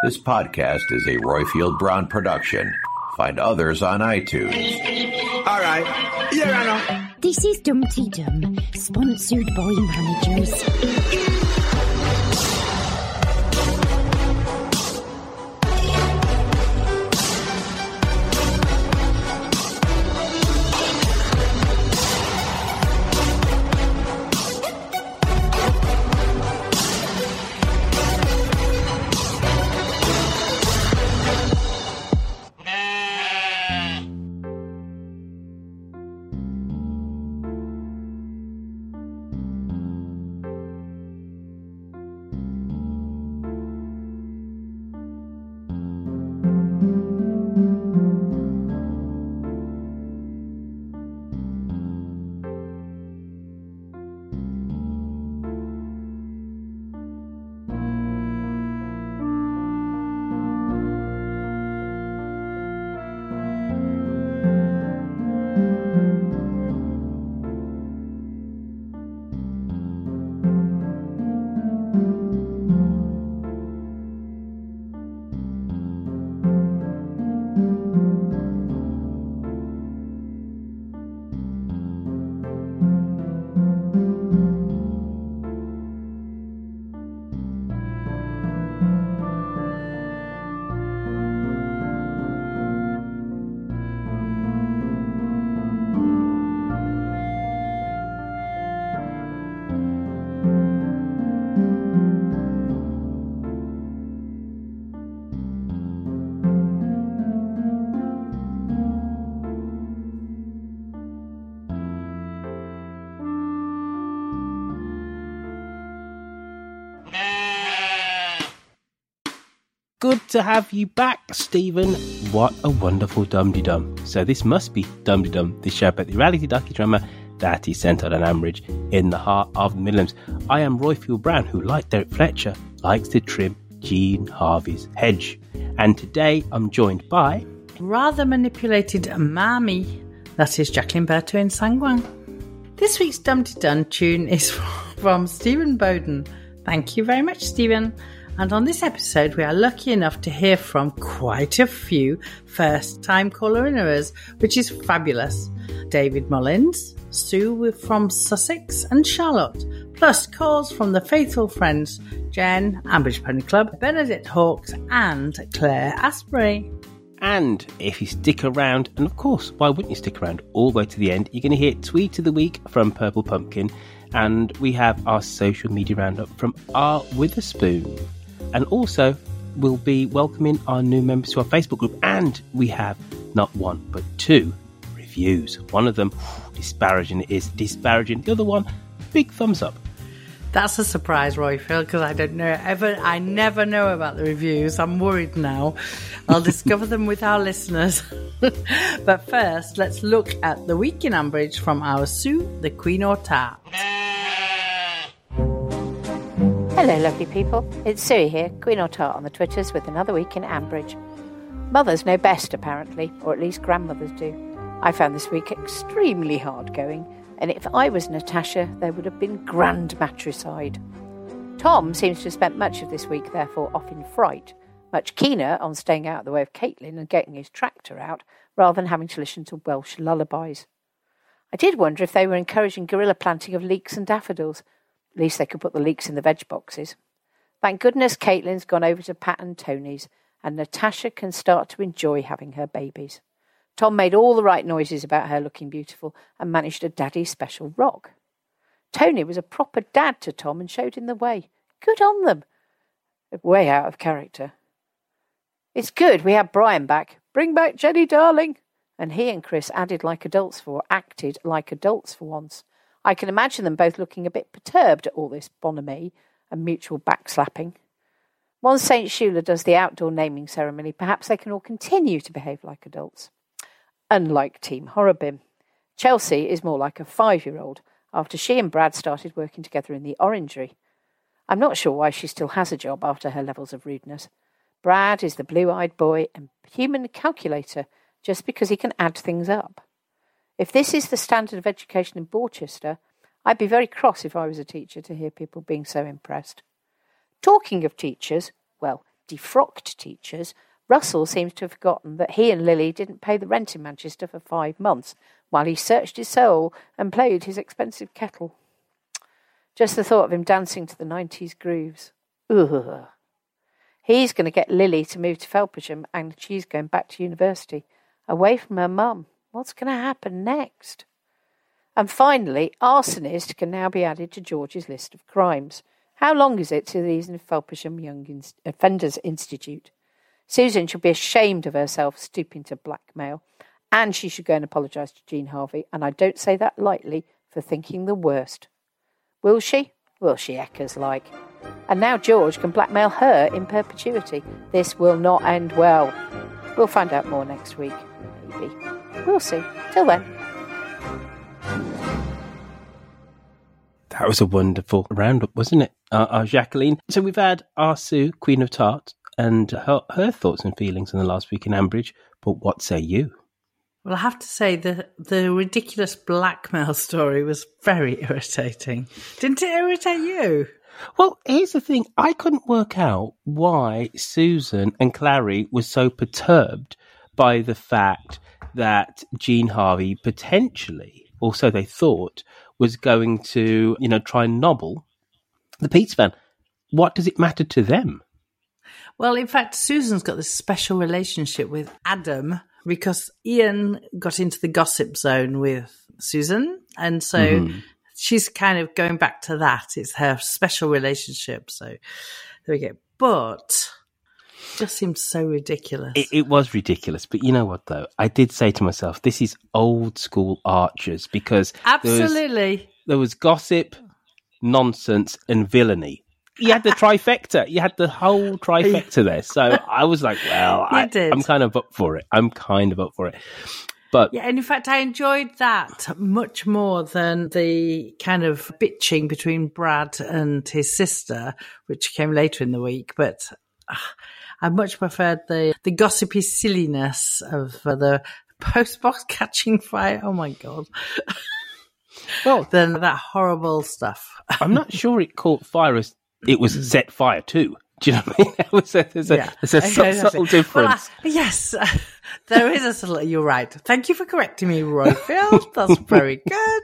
This podcast is a Roifield Brown production. Find others on iTunes. All right. Here I know. This is Dumpty Dum, sponsored by managers. Good to have you back, Stephen. What a wonderful dum de dum. So, this must be Dum de Dum, the show about the reality docudrama that is centered on Ambridge in the heart of the Midlands. I am Roifield Brown, who, like Derek Fletcher, likes to trim Jean Harvey's hedge. And today I'm joined by. Rather manipulated Mammy, that is Jacqueline Berto in Sangwang. This week's Dum de Dum tune is from Stephen Bowden. Thank you very much, Stephen. And on this episode, we are lucky enough to hear from quite a few first time caller inners, which is fabulous. David Mullins, Sue from Sussex, and Charlotte, plus calls from the faithful friends Jen, Ambridge Pony Club, Bernadette Hawks, and Claire Asprey. And if you stick around, and of course, why wouldn't you stick around all the way to the end? You're going to hear Tweet of the Week from Purple Pumpkin, and we have our social media roundup from R Witherspoon and also we'll be welcoming our new members to our Facebook group. And we have not one but two reviews. One of them disparaging is disparaging. The other one, big thumbs up. That's a surprise, Roy Roifield, because I don't know ever. I never know about the reviews. I'm worried now. I'll discover them with our listeners. but first, let's look at the week in Ambridge from our Sue, the Queen or Tart. Hello, lovely people. It's Sue here, Queen or Tart on the Twitters with another week in Ambridge. Mothers know best, apparently, or at least grandmothers do. I found this week extremely hard going, and if I was Natasha, there would have been grand matricide. Tom seems to have spent much of this week, therefore, off in fright, much keener on staying out of the way of Caitlin and getting his tractor out, rather than having to listen to Welsh lullabies. I did wonder if they were encouraging guerrilla planting of leeks and daffodils, At least they could put the leeks in the veg boxes. Thank goodness Caitlin's gone over to Pat and Tony's, and Natasha can start to enjoy having her babies. Tom made all the right noises about her looking beautiful and managed a daddy special rock. Tony was a proper dad to Tom and showed him the way. Good on them. Way out of character. It's good we have Brian back. Bring back Jenny, darling. And he and Chris added like adults for acted like adults for once. I can imagine them both looking a bit perturbed at all this bonhomie and mutual backslapping. Once St. Shula does the outdoor naming ceremony, perhaps they can all continue to behave like adults. Unlike Team Horrobin. Chelsea is more like a five year old after she and Brad started working together in the orangery. I'm not sure why she still has a job after her levels of rudeness. Brad is the blue eyed boy and human calculator just because he can add things up. If this is the standard of education in Borchester, I'd be very cross if I was a teacher to hear people being so impressed. Talking of teachers, well, defrocked teachers, Russell seems to have forgotten that he and Lily didn't pay the rent in Manchester for five months while he searched his soul and played his expensive kettle. Just the thought of him dancing to the 90s grooves. Ugh. He's going to get Lily to move to Felpersham and she's going back to university, away from her mum. What's going to happen next? And finally, arsonist can now be added to George's list of crimes. How long is it to these in Felpersham Young Offenders uh, Institute? Susan should be ashamed of herself stooping to blackmail, and she should go and apologise to Jean Harvey, and I don't say that lightly for thinking the worst. Will she? Will she echoes like. And now George can blackmail her in perpetuity. This will not end well. We'll find out more next week, maybe. We'll see. Till then. That was a wonderful roundup, wasn't it, uh, uh, Jacqueline? So we've had our Sue, Queen of Tart, and her, her thoughts and feelings in the last week in Ambridge. But what say you? Well, I have to say the the ridiculous blackmail story was very irritating. Didn't it irritate you? Well, here's the thing. I couldn't work out why Susan and Clarrie were so perturbed by the fact that Jean Harvey potentially, or so they thought, was going to, you know, try and nobble the pizza van. What does it matter to them? Well, in fact, Susan's got this special relationship with Adam because Ian got into the gossip zone with Susan. And so mm-hmm. she's kind of going back to that. It's her special relationship. So there we go. But just seems so ridiculous. It, it, was ridiculous, but you know what though? I did say to myself, this is old school Archers because absolutely there was, there was gossip, nonsense, and villainy you had the trifecta. You had the whole trifecta there. So I was like, well, I, am kind of up for it. I'm kind of up for it. But yeah, and in fact, I enjoyed that much more than the kind of bitching between Brad and his sister, which came later in the week. But uh, I much preferred the the gossipy silliness of uh, the post box catching fire. Oh my god. well, than that horrible stuff. I'm not sure it caught fire as it was set fire too. Do you know what I mean? there's a, there's a, yeah. there's a okay, subtle difference. Well, uh, yes, uh, there is a subtle. You're right. Thank you for correcting me, Roifield. That's very good.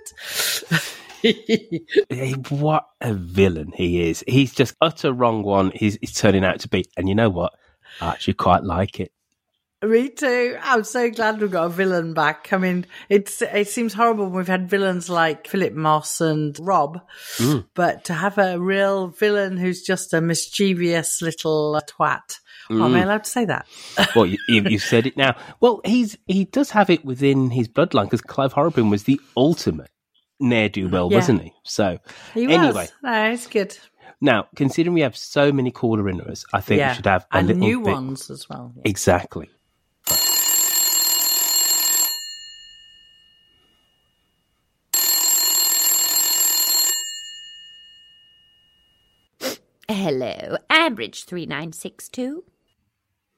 what a villain he is. He's just utter wrong one. He's, he's turning out to be. And you know what? I actually quite like it. Me too. I'm so glad we've got a villain back. I mean, it's it seems horrible when we've had villains like Philip Moss and Rob, mm. but to have a real villain who's just a mischievous little twat. Mm. Am I mm. allowed to say that? well, you, you said it now. Well, he's he does have it within his bloodline because Clive Horrobin was the ultimate ne'er do well, yeah. wasn't he? So he anyway, was. no, it's good. Now, considering we have so many caller inners, I think yeah. we should have a and little new bit... ones as well. Yeah. Exactly. Hello, Ambridge 3962.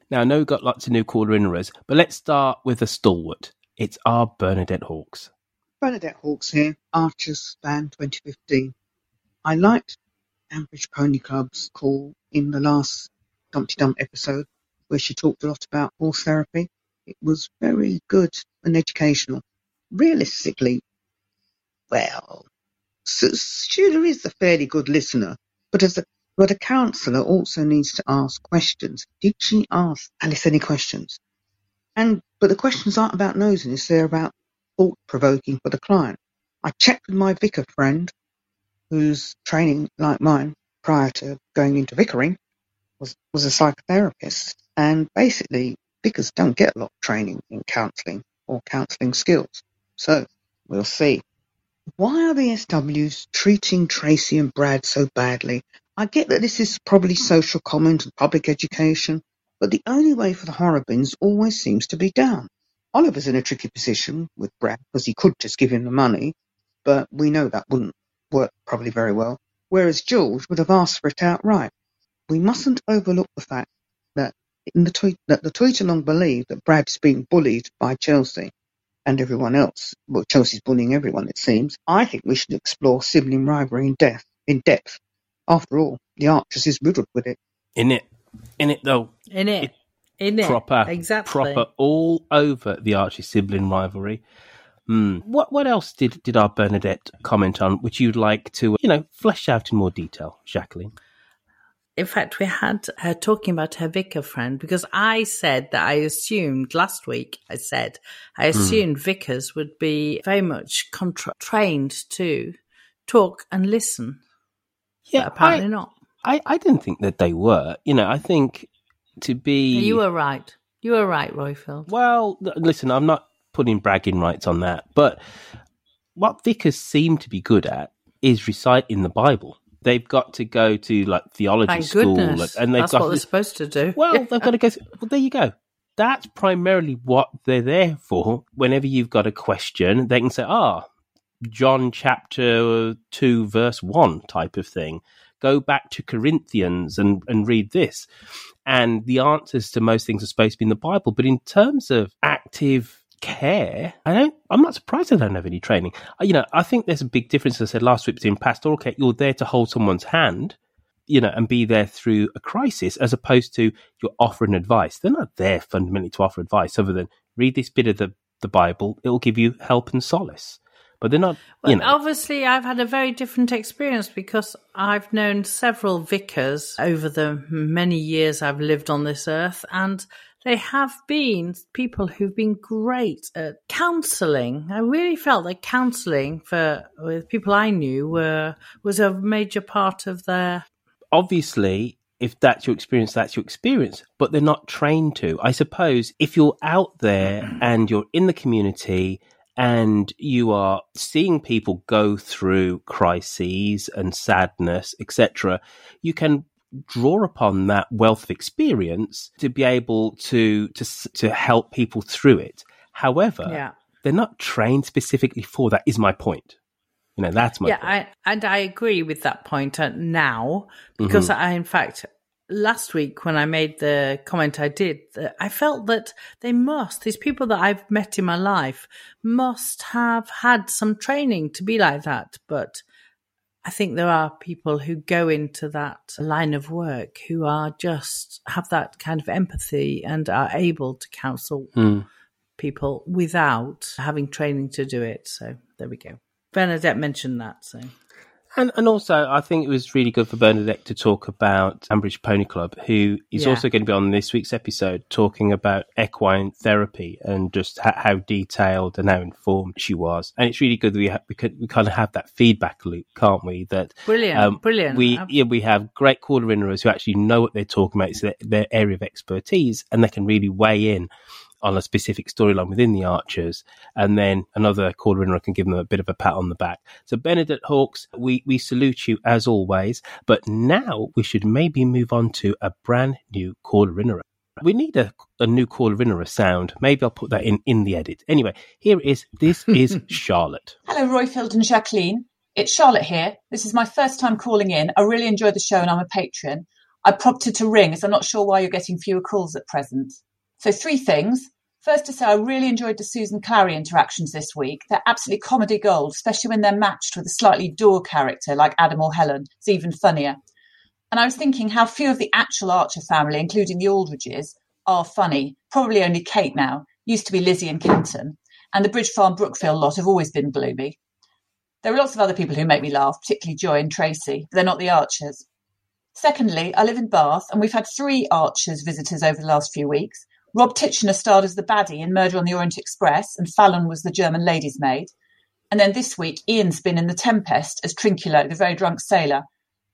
Now, I know we've got lots of new caller inners, but let's start with a stalwart. It's our Bernadette Hawks. Bernadette Hawks here, Archers Fan 2015. I liked Ambridge Pony Club's call in the last Dumpty Dump episode, where she talked a lot about horse therapy. It was very good and educational. Realistically, well, Sheila is a fairly good listener, but as a but a counsellor also needs to ask questions. Did she ask Alice any questions? And but the questions aren't about nosiness; they're about thought provoking for the client. I checked with my vicar friend, whose training, like mine, prior to going into vicaring, was was a psychotherapist, and basically vicars don't get a lot of training in counselling or counselling skills. So we'll see. Why are the SWs treating Tracy and Brad so badly? I get that this is probably social comment and public education, but the only way for the Horrobins always seems to be down. Oliver's in a tricky position with Brad because he could just give him the money, but we know that wouldn't work probably very well. Whereas George would have asked for it outright. We mustn't overlook the fact that in the tweet that the tweet along believe that Brad is being bullied by Chelsea and everyone else. Well, Chelsea's bullying everyone, it seems. I think we should explore sibling rivalry in depth. In depth. After all, the Archers is riddled with it. In it, in it though, In it. In it. proper, Exactly. proper, all over the Archie sibling rivalry. Hmm. What what else did did our Bernadette comment on, which you'd like to you know flesh out in more detail, Jacqueline? In fact, we had her talking about her vicar friend because I said that I assumed last week, I said, I Hmm. assumed vicars would be very much contra- trained to talk and listen. Yeah, but apparently I, not. I I didn't think that they were. You know, I think to be You were right. You were right, Roifield. Well, listen, I'm not putting bragging rights on that, but what vicars seem to be good at is reciting the Bible. They've got to go to like theology Thank school, and they've That's got what they're supposed to do. well, they've got to go. Through, well, there you go. That's primarily what they're there for. Whenever you've got a question, they can say, "Ah, John chapter two, verse one," type of thing. Go back to Corinthians and and read this, and the answers to most things are supposed to be in the Bible. But in terms of active care, I don't. I'm not surprised they don't have any training. Uh, You know, I think there's a big difference. As I said last week between pastoral care, you're there to hold someone's hand you know, and be there through a crisis as opposed to you're offering advice. They're not there fundamentally to offer advice other than read this bit of the, the Bible. It'll give you help and solace. But they're not, Well, you know. obviously, I've had a very different experience because I've known several vicars over the many years I've lived on this earth, and they have been people who've been great at counselling. I really felt that counselling for with people I knew were was a major part of their. obviously, if that's your experience, that's your experience, but they're not trained to. I suppose if you're out there and you're in the community and you are seeing people go through crises and sadness, etc., you can draw upon that wealth of experience to be able to to to help people through it. However, Yeah. they're not trained specifically for that. Is my point. You know, that's my yeah, point. I, and I agree with that point uh, now because I, in fact, last week when I made the comment I did, uh, I felt that they must, these people that I've met in my life, must have had some training to be like that. But I think there are people who go into that line of work who are just have that kind of empathy and are able to counsel Hmm. people without having training to do it. So there we go. Bernadette mentioned that. So And and also, I think it was really good for Bernadette to talk about Ambridge Pony Club, who is Yeah. also going to be on this week's episode, talking about equine therapy and just ha- how detailed and how informed she was. And it's really good that we ha- we, could, we kind of have that feedback loop, can't we? That Brilliant, brilliant. Um, We I've- yeah, we have great caller inners who actually know what they're talking about. It's their, their area of expertise, and they can really weigh in on a specific storyline within the Archers, and then another caller inner can give them a bit of a pat on the back. So Bernadette Hawks, we we salute you as always. But now we should maybe move on to a brand new caller inner. We need a, a new caller inner sound. Maybe I'll put that in in the edit. Anyway, here it is. This is Charlotte. Hello, Roifield and Jacqueline. It's Charlotte here. This is my first time calling in. I really enjoy the show and I'm a patron. I prompted to ring as I'm not sure why you're getting fewer calls at present. So, three things. First, to say I really enjoyed the Susan Clarrie interactions this week. They're absolutely comedy gold, especially when they're matched with a slightly dour character like Adam or Helen. It's even funnier. And I was thinking how few of the actual Archer family, including the Aldridges, are funny. Probably only Kate now. Used to be Lizzie and Kenton. And the Bridge Farm Brookfield lot have always been gloomy. There are lots of other people who make me laugh, particularly Joy and Tracy, but they're not the Archers. Secondly, I live in Bath and we've had three Archers visitors over the last few weeks. Rob Titchener starred as the baddie in Murder on the Orient Express and Fallon was the German lady's maid. And then this week, Ian's been in The Tempest as Trinculo, the very drunk sailor.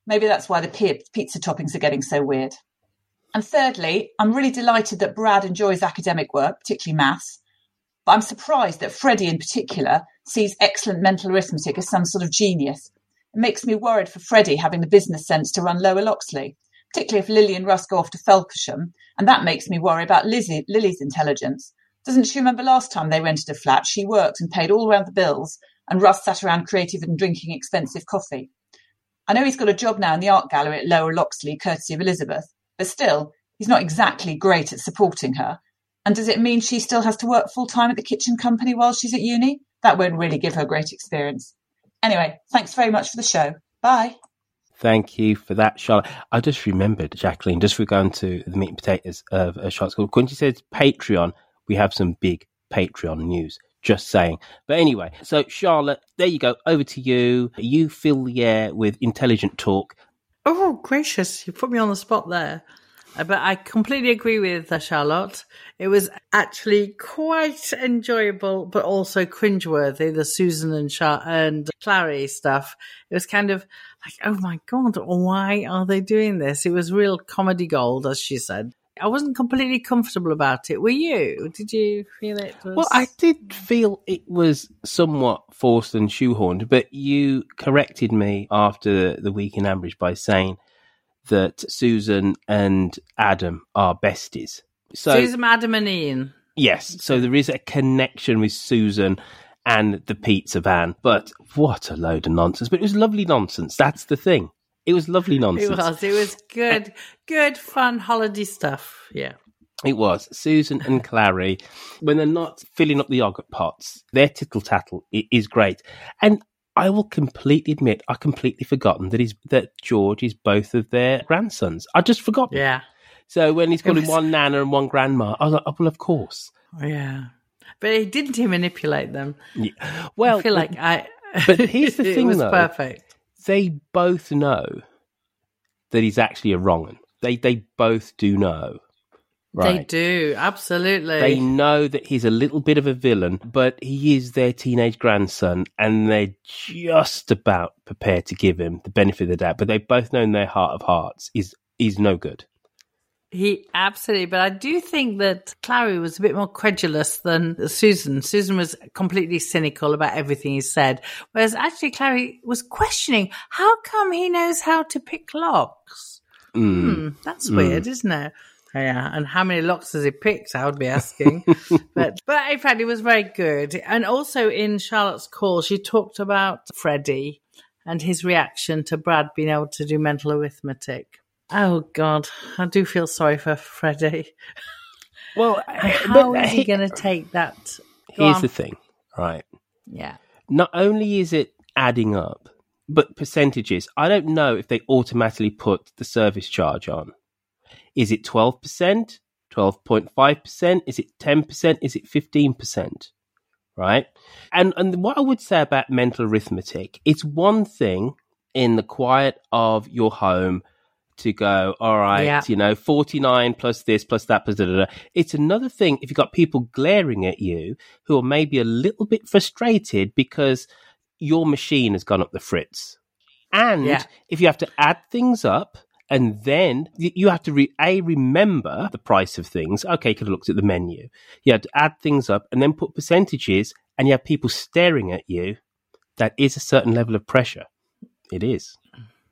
Maybe that's why the pizza toppings are getting so weird. And thirdly, I'm really delighted that Brad enjoys academic work, particularly maths. But I'm surprised that Freddie in particular sees excellent mental arithmetic as some sort of genius. It makes me worried for Freddie having the business sense to run Lower Loxley, particularly if Lily and Russ go off to Felpersham. And that makes me worry about Lizzie, Lily's intelligence. Doesn't she remember last time they rented a flat? She worked and paid all around the bills, and Russ sat around creative and drinking expensive coffee. I know he's got a job now in the art gallery at Lower Loxley, courtesy of Elizabeth, but still, he's not exactly great at supporting her. And does it mean she still has to work full time at the kitchen company while she's at uni? That won't really give her great experience. Anyway, thanks very much for the show. Bye. Thank you for that, Charlotte. I just remembered, Jacqueline, just going to the meat and potatoes of uh, Charlotte's School. Quincy says Patreon, we have some big Patreon news. Just saying. But anyway, so Charlotte, there you go. Over to you. You fill the air with intelligent talk. Oh, gracious. You put me on the spot there. Uh, but I completely agree with uh, Charlotte. It was actually quite enjoyable, but also cringeworthy. The Susan and Char- and Clarrie stuff. It was kind of like, oh my god, why are they doing this? It was real comedy gold, as she said. I wasn't completely comfortable about it. Were you? Did you feel it? Was... Well, I did feel it was somewhat forced and shoehorned, but you corrected me after the week in Ambridge by saying that Susan and Adam are besties. So Susan, Adam, and Ian. Yes, so there is a connection with Susan and the pizza van, but what a load of nonsense! But it was lovely nonsense. That's the thing. It was lovely nonsense. It was. It was good, good, fun holiday stuff. Yeah. It was. Susan and Clarrie, when they're not filling up the yogurt pots, their tittle tattle is great. And I will completely admit, I completely forgotten that he's that George is both of their grandsons. I just forgot. Yeah. So when he's calling was... one nana and one grandma, I was like, oh, well, of course. Yeah. But he didn't he manipulate them? Yeah. Well, I feel like I. But here's the thing, it was though. Perfect they both know that he's actually a wrong They they both do know. Right? They do, absolutely. They know that he's a little bit of a villain, but he is their teenage grandson, and they're just about prepared to give him the benefit of the doubt. But they both know in their heart of hearts is he's no good. He absolutely, but I do think that Clarrie was a bit more credulous than Susan. Susan was completely cynical about everything he said, whereas actually Clarrie was questioning how come he knows how to pick locks. Mm. Hmm, that's mm. weird, isn't it? Yeah, and how many locks has he picked? I would be asking. but but in fact, it was very good. And also in Charlotte's call, she talked about Freddie and his reaction to Brad being able to do mental arithmetic. Oh God, I do feel sorry for Freddie. Well, how is he going to take that? Go here's on. the thing, right? Yeah. Not only is it adding up, but percentages. I don't know if they automatically put the service charge on. Is it twelve percent? Twelve point five percent? Is it ten percent? Is it fifteen percent? Right? And and what I would say about mental arithmetic, it's one thing in the quiet of your home to go, all right, yeah. you know, 49 plus this, plus that, plus da, da, da. It's another thing if you've got people glaring at you who are maybe a little bit frustrated because your machine has gone up the fritz. And yeah. if you have to add things up, and then you have to re- a remember the price of things. Okay, you could have looked at the menu. You have to add things up and then put percentages, and you have people staring at you. That is a certain level of pressure. It is.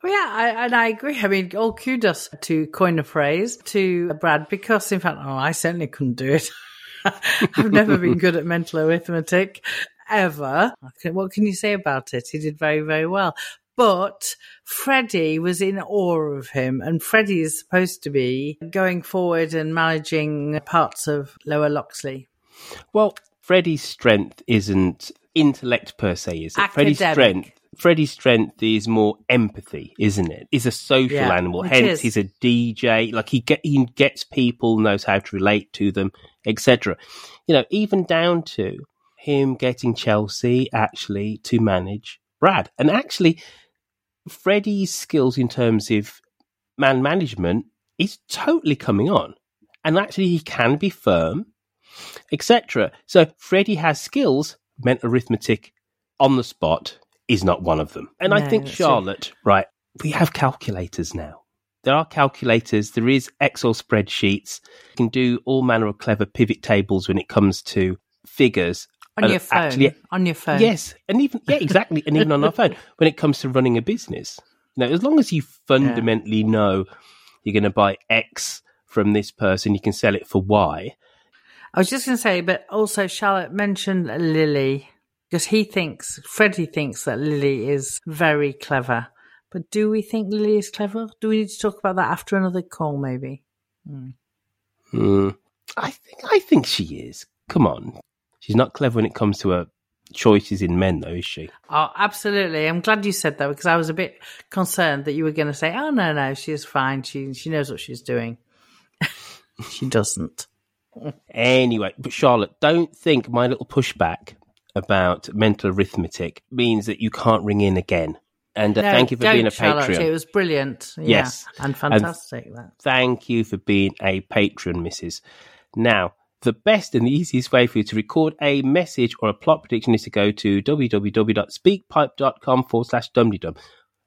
Well, yeah, I, and I agree. I mean, all kudos to coin a phrase to Brad because, in fact, oh, I certainly couldn't do it. I've never been good at mental arithmetic ever. What can you say about it? He did very, very well. But Freddie was in awe of him, and Freddie is supposed to be going forward and managing parts of Lower Loxley. Well, Freddie's strength isn't intellect per se, is it? Academic. Freddie's strength Freddie's strength is more empathy, isn't it? He's a social yeah, animal. Hence, is. he's a DJ. Like he get he gets people, knows how to relate to them, etc. You know, even down to him getting Chelsea actually to manage Brad. And actually, Freddie's skills in terms of man management is totally coming on. And actually, he can be firm, etc. So Freddie has skills, mental arithmetic on the spot is not one of them. And I think Charlotte, right, we have calculators now. There are calculators, there is Excel spreadsheets. You can do all manner of clever pivot tables when it comes to figures. On your phone. actually- on your phone. Yes, and even yeah, exactly, and even on our phone when it comes to running a business. Now, as long as you fundamentally know you're going to buy X from this person, you can sell it for Y. I was just going to say, but also Charlotte mentioned Lily because he thinks, Freddie thinks that Lily is very clever. But do we think Lily is clever? Do we need to talk about that after another call, maybe? Hmm. I think I think she is. Come on, she's not clever when it comes to her choices in men, though, is she? Oh, absolutely. I'm glad you said that because I was a bit concerned that you were going to say, oh, no, no, she's fine. She, she knows what she's doing. she doesn't. Anyway, but Charlotte, don't think my little pushback about mental arithmetic means that you can't ring in again. And uh, No, thank you for being a Charlotte. Patreon. It was brilliant. Yeah, Yes. And fantastic. that. Thank you for being a patron, Mrs. Now, the best and the easiest way for you to record a message or a plot prediction is to go to www.speakpipe.com forward slash dumteedum.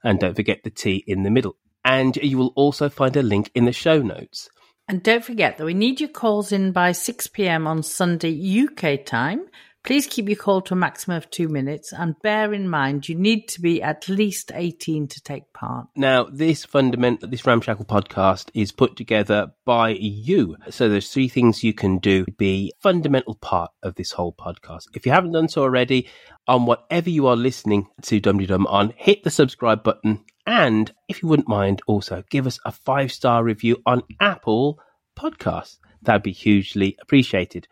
And don't forget the T in the middle. And you will also find a link in the show notes. And don't forget that we need your calls in by 6 pm on Sunday UK time. Please keep your call to a maximum of two minutes and bear in mind you need to be at least 18 to take part. Now, this fundamental, this ramshackle podcast is put together by you. So there's three things you can do to be fundamental part of this whole podcast. If you haven't done so already, on whatever you are listening to Dum on, hit the subscribe button. And if you wouldn't mind, also give us a five star review on Apple Podcasts. That'd be hugely appreciated.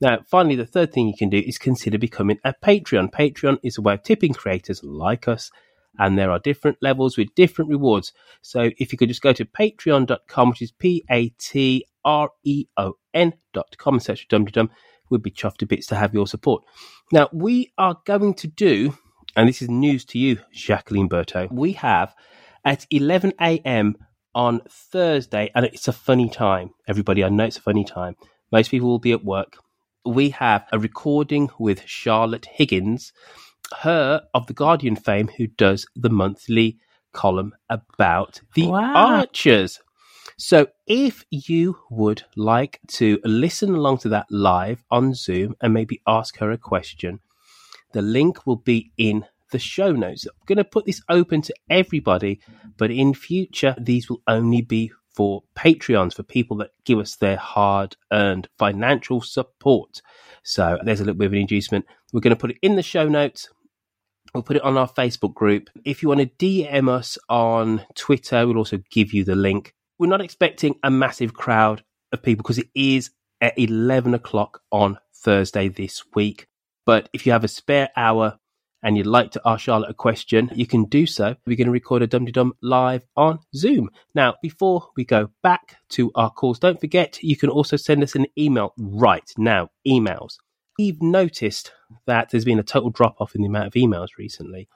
Now, finally, the third thing you can do is consider becoming a Patreon. Patreon is a way of tipping creators like us, and there are different levels with different rewards. So if you could just go to patreon.com, which is P A T R E O N dot com, and search Dum Dum, we'd be chuffed to bits to have your support. Now, we are going to do, and this is news to you, Jacqueline Berto, we have at 11 a.m. on Thursday, and it's a funny time. Everybody, I know it's a funny time. Most people will be at work we have a recording with Charlotte Higgins, her of the Guardian fame, who does the monthly column about the Wow. Archers. So if you would like to listen along to that live on Zoom and maybe ask her a question, the link will be in the show notes. I'm going to put this open to everybody, but in future, these will only be for Patreons, for people that give us their hard earned financial support. So there's a little bit of an inducement. We're going to put it in the show notes. We'll put it on our Facebook group. If you want to DM us on Twitter, we'll also give you the link. We're not expecting a massive crowd of people because it is at 11 o'clock on Thursday this week. But if you have a spare hour and you'd like to ask Charlotte a question, you can do so. We're going to record a Dum Dum live on Zoom. Now, before we go back to our calls, don't forget you can also send us an email right now. Emails. We've noticed that there's been a total drop off in the amount of emails recently.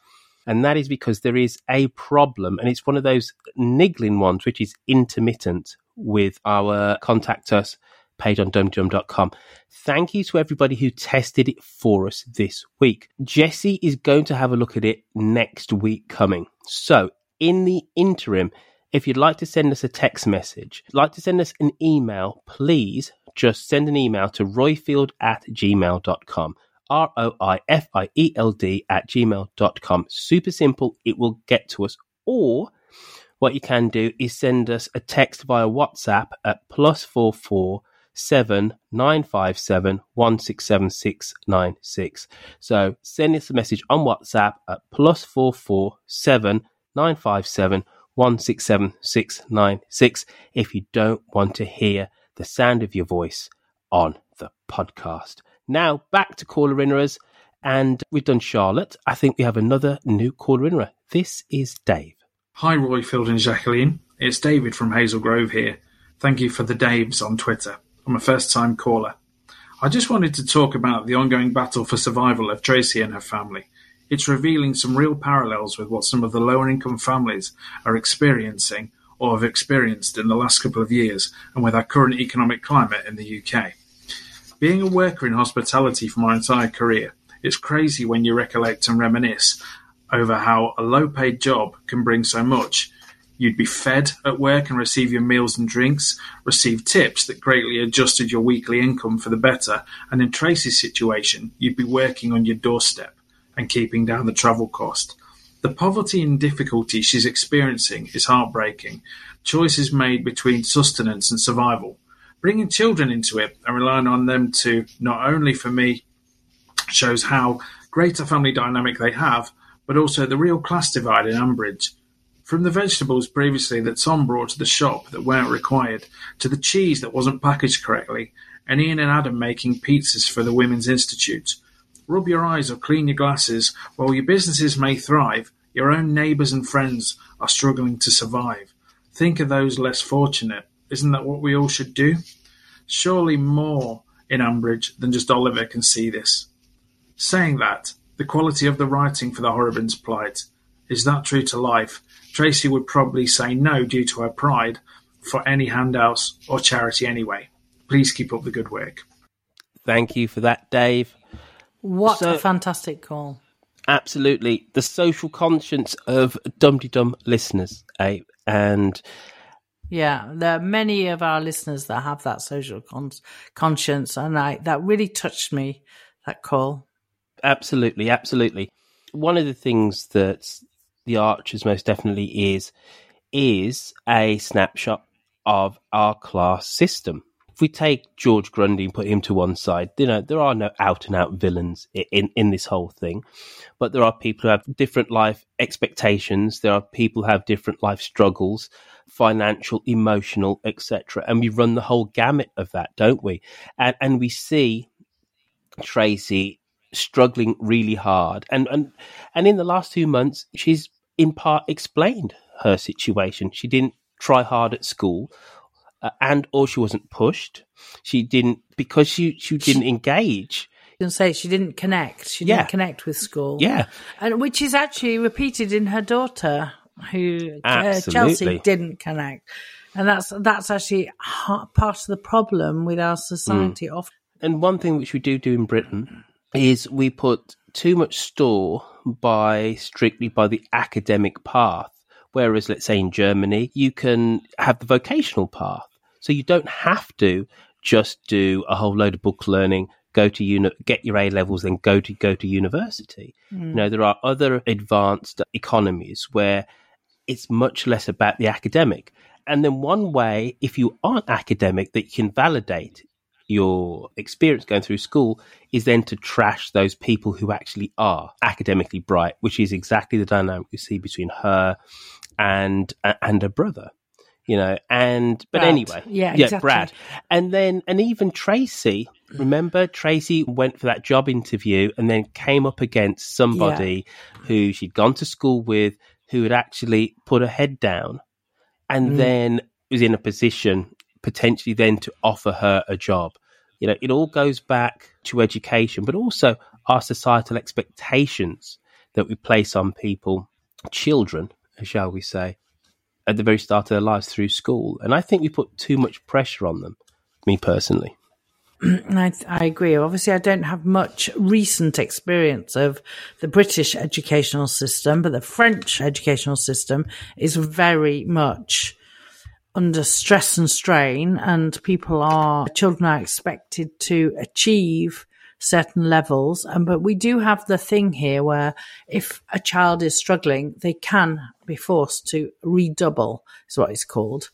And that is because there is a problem, and it's one of those niggling ones, which is intermittent with our contact us page on dumdum.com. Thank you to everybody who tested it for us this week. Jesse is going to have a look at it next week coming. So, in the interim, if you'd like to send us a text message, like to send us an email, please just send an email to royfield at gmail.com. R O I F I E L D at gmail.com. Super simple. It will get to us. Or what you can do is send us a text via WhatsApp at plus four four seven nine five seven one six seven six nine six. So send us a message on WhatsApp at plus four four seven nine five seven one six seven six nine six if you don't want to hear the sound of your voice on the podcast. Now back to caller inners, and we've done Charlotte. I think we have another new caller inner. This is Dave. Hi, Roy Field and Jacqueline. It's David from Hazel Grove here. Thank you for the Daves on Twitter. I'm a first time caller. I just wanted to talk about the ongoing battle for survival of Tracy and her family. It's revealing some real parallels with what some of the lower income families are experiencing or have experienced in the last couple of years and with our current economic climate in the UK. Being a worker in hospitality for my entire career, it's crazy when you recollect and reminisce over how a low paid job can bring so much. You'd be fed at work and receive your meals and drinks, receive tips that greatly adjusted your weekly income for the better, and in Tracy's situation, you'd be working on your doorstep and keeping down the travel cost. The poverty and difficulty she's experiencing is heartbreaking. Choices made between sustenance and survival. Bringing children into it and relying on them to, not only for me, shows how great a family dynamic they have, but also the real class divide in Ambridge. From the vegetables previously that Tom brought to the shop that weren't required, to the cheese that wasn't packaged correctly, and Ian and Adam making pizzas for the Women's Institute. Rub your eyes or clean your glasses. While your businesses may thrive, your own neighbours and friends are struggling to survive. Think of those less fortunate. Isn't that what we all should do? Surely more in Ambridge than just Oliver can see this. Saying that, the quality of the writing for the Horrobins plight is that true to life? Tracy would probably say no due to her pride for any handouts or charity anyway. Please keep up the good work. Thank you for that, Dave. What So- a fantastic call. Absolutely. The social conscience of Dum Dum listeners, eh? And Yeah, there are many of our listeners that have that social con- conscience, and I that really touched me. That call. Absolutely, absolutely. One of the things that the Archers most definitely is is a snapshot of our class system. If we take George Grundy and put him to one side, you know there are no out and out villains in in this whole thing, but there are people who have different life expectations. There are people who have different life struggles, financial, emotional, etc. And we run the whole gamut of that, don't we? And and we see Tracy struggling really hard. And and and in the last two months, she's in part explained her situation. She didn't try hard at school, uh, and or she wasn't pushed. She didn't because she she didn't engage. You can say she didn't connect. She Yeah. didn't connect with school. Yeah. and which is actually repeated in her daughter, who uh, Chelsea didn't connect, and that's that's actually part of the problem with our society. Mm. Often, And one thing which we do do in Britain is we put too much store by strictly by the academic path. Whereas, let's say in Germany, you can have the vocational path. So you don't have to just do a whole load of book learning, go to uni- get your A levels, then go to go to university. Mm. You know, there are other advanced economies where it's much less about the academic. And then one way, if you aren't academic, that you can validate your experience going through school is then to trash those people who actually are academically bright, which is exactly the dynamic you see between her and and her brother. You know, and but Brad. anyway, Yeah, yeah, exactly. Brad, and then and even Tracy. Remember, Tracy went for that job interview and then came up against somebody who she'd gone to school with, who had actually put her head down, and Mm. then was in a position potentially then to offer her a job. You know, it all goes back to education, but also our societal expectations that we place on people, children, shall we say, at the very start of their lives through school. And I think we put too much pressure on them, me personally. I, I agree. Obviously, I don't have much recent experience of the British educational system, but the French educational system is very much under stress and strain, and people are children are expected to achieve certain levels. And but we do have the thing here where if a child is struggling, they can be forced to redouble. Is what it's called.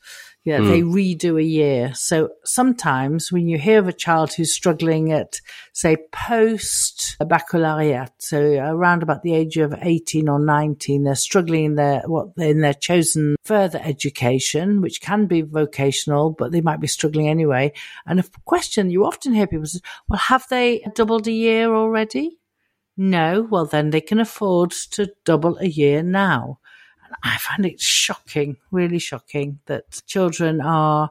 Yeah, Mm. they redo a year. So sometimes when you hear of a child who's struggling at, say, post baccalaureate, so around about the age of 18 or 19, they're struggling in their, what, in their chosen further education, which can be vocational, but they might be struggling anyway. And a question you often hear people say, well, have they doubled a year already? No. Well, then they can afford to double a year now. I find it shocking, really shocking that children are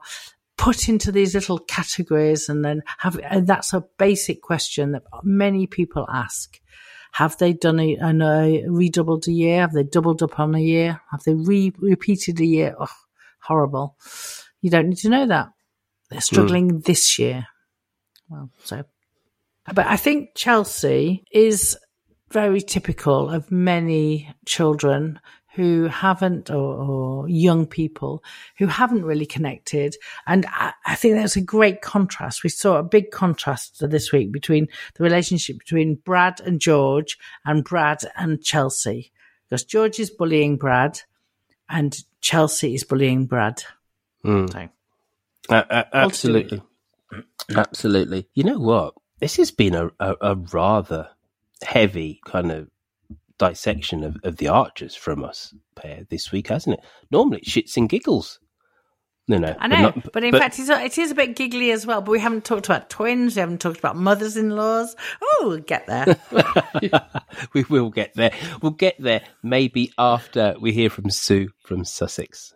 put into these little categories and then have, and that's a basic question that many people ask. Have they done a, an, a redoubled a year? Have they doubled up on a year? Have they re- repeated a year? Oh, horrible. You don't need to know that. They're struggling mm. this year. Well, so. But I think Chelsea is very typical of many children who haven't, or, or, young people who haven't really connected. And I, I think there's a great contrast. We saw a big contrast this week between the relationship between Brad and George and Brad and Chelsea. Because George is bullying Brad and Chelsea is bullying Brad. Mm. So, uh, uh, absolutely. Absolutely. You know what? This has been a, a, a rather heavy kind of dissection of, of the Archers from us pair this week, hasn't it? Normally it's shits and giggles. No, no. I know, but, not, but in but, fact, it's, it is a bit giggly as well. But we haven't talked about twins. We haven't talked about mothers-in-laws. Oh, we'll get there. we will get there. We'll get there maybe after we hear from Sue from Sussex.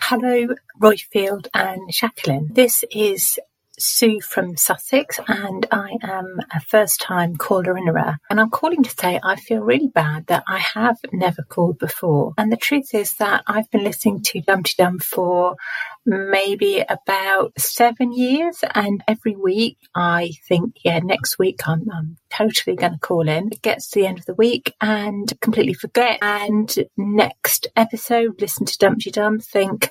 Hello, Roifield and Jacqueline. This is Sue from Sussex, and I am a first time caller in a And I'm calling to say I feel really bad that I have never called before. And the truth is that I've been listening to Dumteedum for maybe about seven years. And every week I think, yeah, next week I'm, I'm totally going to call in. It gets to the end of the week and completely forget. And next episode, listen to Dumteedum, think,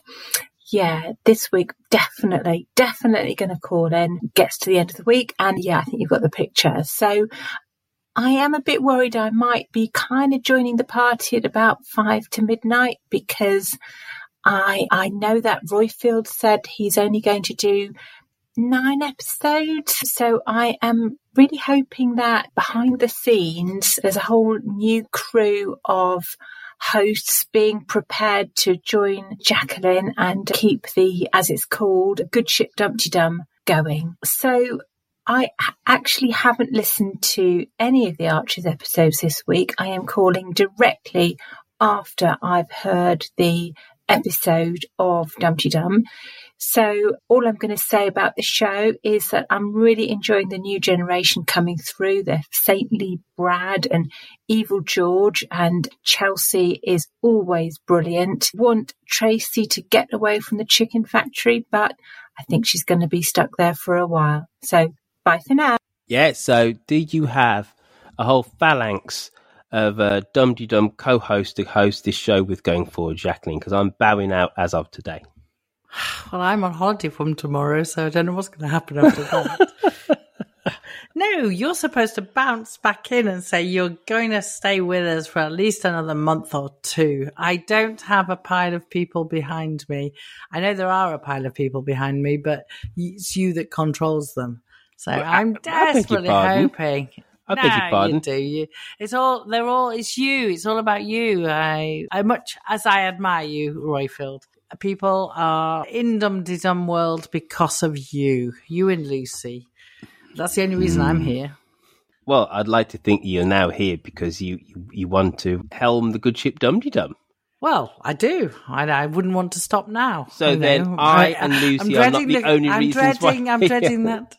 yeah, this week definitely, definitely going to call in. Gets to the end of the week, and yeah, I think you've got the picture. So I am a bit worried I might be kind of joining the party at about five to midnight because I I know that Roifield said he's only going to do nine episodes. So I am really hoping that behind the scenes there's a whole new crew of hosts being prepared to join Jacqueline and keep the, as it's called, Good Ship Dumteedum going. So I actually haven't listened to any of the Archers episodes this week. I am calling directly after I've heard the episode of Dumteedum. So all I'm going to say about the show is that I'm really enjoying the new generation coming through. The saintly Brad and evil George and Chelsea is always brilliant. Want Tracy to get away from the chicken factory, but I think she's going to be stuck there for a while. So bye for now. Yeah. So did you have a whole phalanx of uh, Dum Dum co-host to host this show with going forward, Jacqueline? Because I'm bowing out as of today. Well, I'm on holiday from tomorrow, so I don't know what's going to happen after that. no, you're supposed to bounce back in and say you're going to stay with us for at least another month or two. I don't have a pile of people behind me. I know there are a pile of people behind me, but it's you that controls them. So well, I'm desperately hoping. I beg your pardon. You do you? It's all they're all. It's you. It's all about you. I, I much as I admire you, Roifield people are in Dum Dum World because of you, you and Lucy. That's the only reason mm. I'm hmm. here. Well, I'd like to think you're now here because you, you, you want to helm the good ship Dum Dum. Well, I do. I, I wouldn't want to stop now. So then know. I, and Lucy are not the, the only I'm reasons dreading, why. I'm dreading that.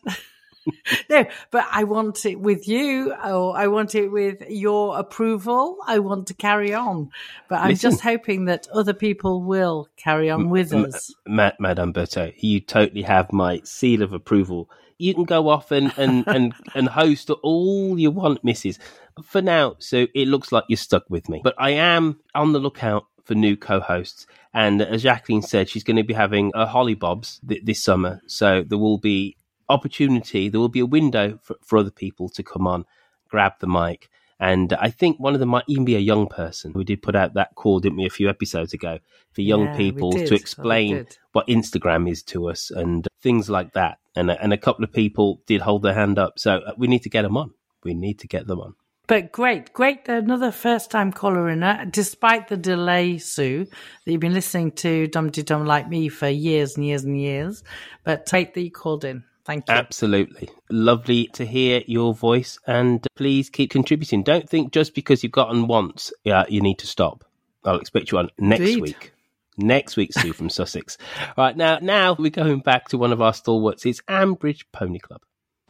no, but I want it with you, or I want it with your approval. I want to carry on, but I'm Listen, just hoping that other people will carry on with m- us. M- Madame Berto, you totally have my seal of approval. You can go off and and and, and host all you want, Mrs. For now, so it looks like you're stuck with me, but I am on the lookout for new co-hosts. And as Jacqueline said, she's going to be having a Holly Bob's th- this summer, so there will be opportunity, there will be a window for, for other people to come on, grab the mic. And I think one of them might even be a young person. We did put out that call, didn't we, a few episodes ago, for young yeah, people to explain what Instagram is to us and things like that. And, and a couple of people did hold their hand up. So uh, we need to get them on. We need to get them on. But great, great. Another first time caller in it, despite the delay, Sue, that you've been listening to Dumteedum like me for years and years and years. But take that you called in. Thank you. Absolutely. Lovely to hear your voice and please keep contributing. Don't think just because you've gotten once, yeah, you need to stop. I'll expect you on next Indeed. week. Next week, Sue from Sussex. Right now, now we're going back to one of our stalwarts. It's Ambridge Pony Club.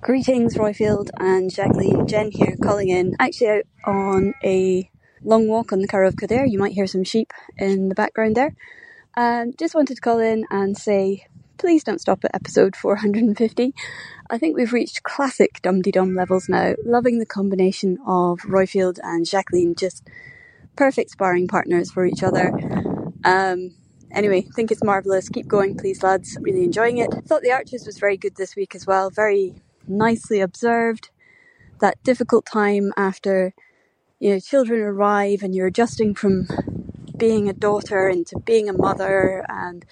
Greetings, Roifield and Jacqueline. Jen here, calling in. Actually, out on a long walk on the Curragh of Kildare. You might hear some sheep in the background there. Um, just wanted to call in and say, please don't stop at episode 450. I think we've reached classic Dum Dum levels now. Loving the combination of Roifield and Jacqueline, just perfect sparring partners for each other. Um, anyway, think it's marvellous. Keep going, please, lads. Really enjoying it. Thought The Archers was very good this week as well. Very nicely observed. That difficult time after you know children arrive and you're adjusting from being a daughter into being a mother and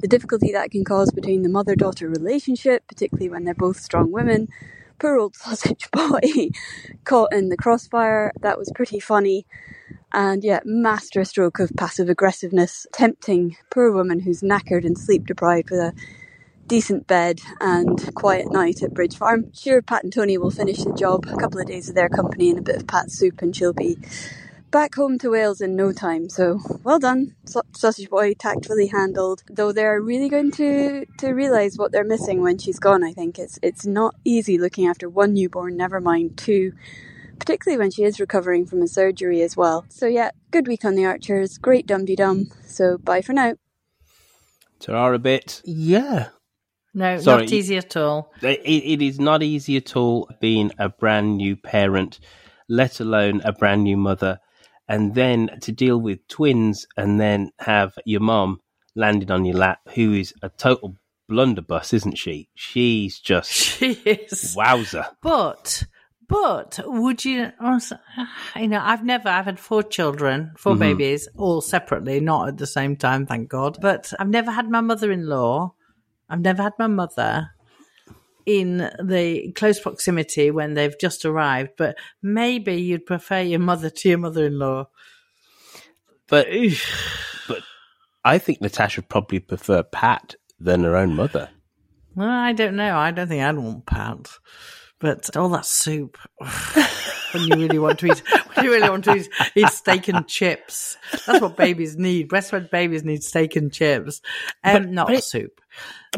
the difficulty that can cause between the mother daughter relationship, particularly when they're both strong women. Poor old sausage boy caught in the crossfire. That was pretty funny. And yeah, master stroke of passive aggressiveness, tempting poor woman who's knackered and sleep deprived with a decent bed and quiet night at Bridge Farm. Sure, Pat and Tony will finish the job, a couple of days of their company and a bit of Pat's soup, and she'll be back home to Wales in no time. So well done, Sausage Boy, tactfully handled. Though they're really going to to realise what they're missing when she's gone. I think it's it's not easy looking after one newborn, never mind two. Particularly when she is recovering from a surgery as well. So yeah, good week on the Archers, great dum dum. So bye for now. Ta a bit. Yeah. No, Sorry, not easy at all. It, it is not easy at all being a brand new parent, let alone a brand new mother and then to deal with twins and then have your mom landing on your lap, who is a total blunderbuss, isn't she? She's just she is wowzer. But but would you? You know, I've never. I've had four children, 4 mm-hmm. babies, all separately, not at the same time, thank God. But I've never had my mother-in-law. I've never had my mother in the close proximity when they've just arrived, but maybe you'd prefer your mother to your mother in law. But but I think Natasha would probably prefer Pat than her own mother. Well, I don't know. I don't think I'd want Pat. But all that soup. when you really want to eat, when you really want to eat, eat steak and chips. That's what babies need. Breastfed babies need steak and chips, and um, not but it, soup.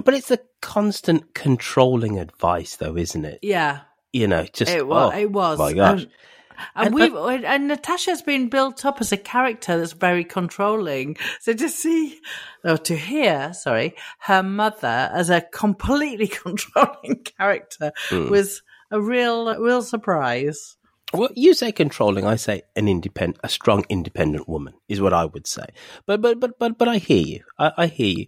But it's a constant controlling advice, though, isn't it? Yeah. You know, just it was. Oh, it was. My gosh. Um, and, and we've and Natasha's been built up as a character that's very controlling. So to see, or to hear, sorry, her mother as a completely controlling character mm. was a real, real surprise. Well, you say controlling, I say an independent, a strong, independent woman is what I would say. But but but but but I hear you. I, I hear you.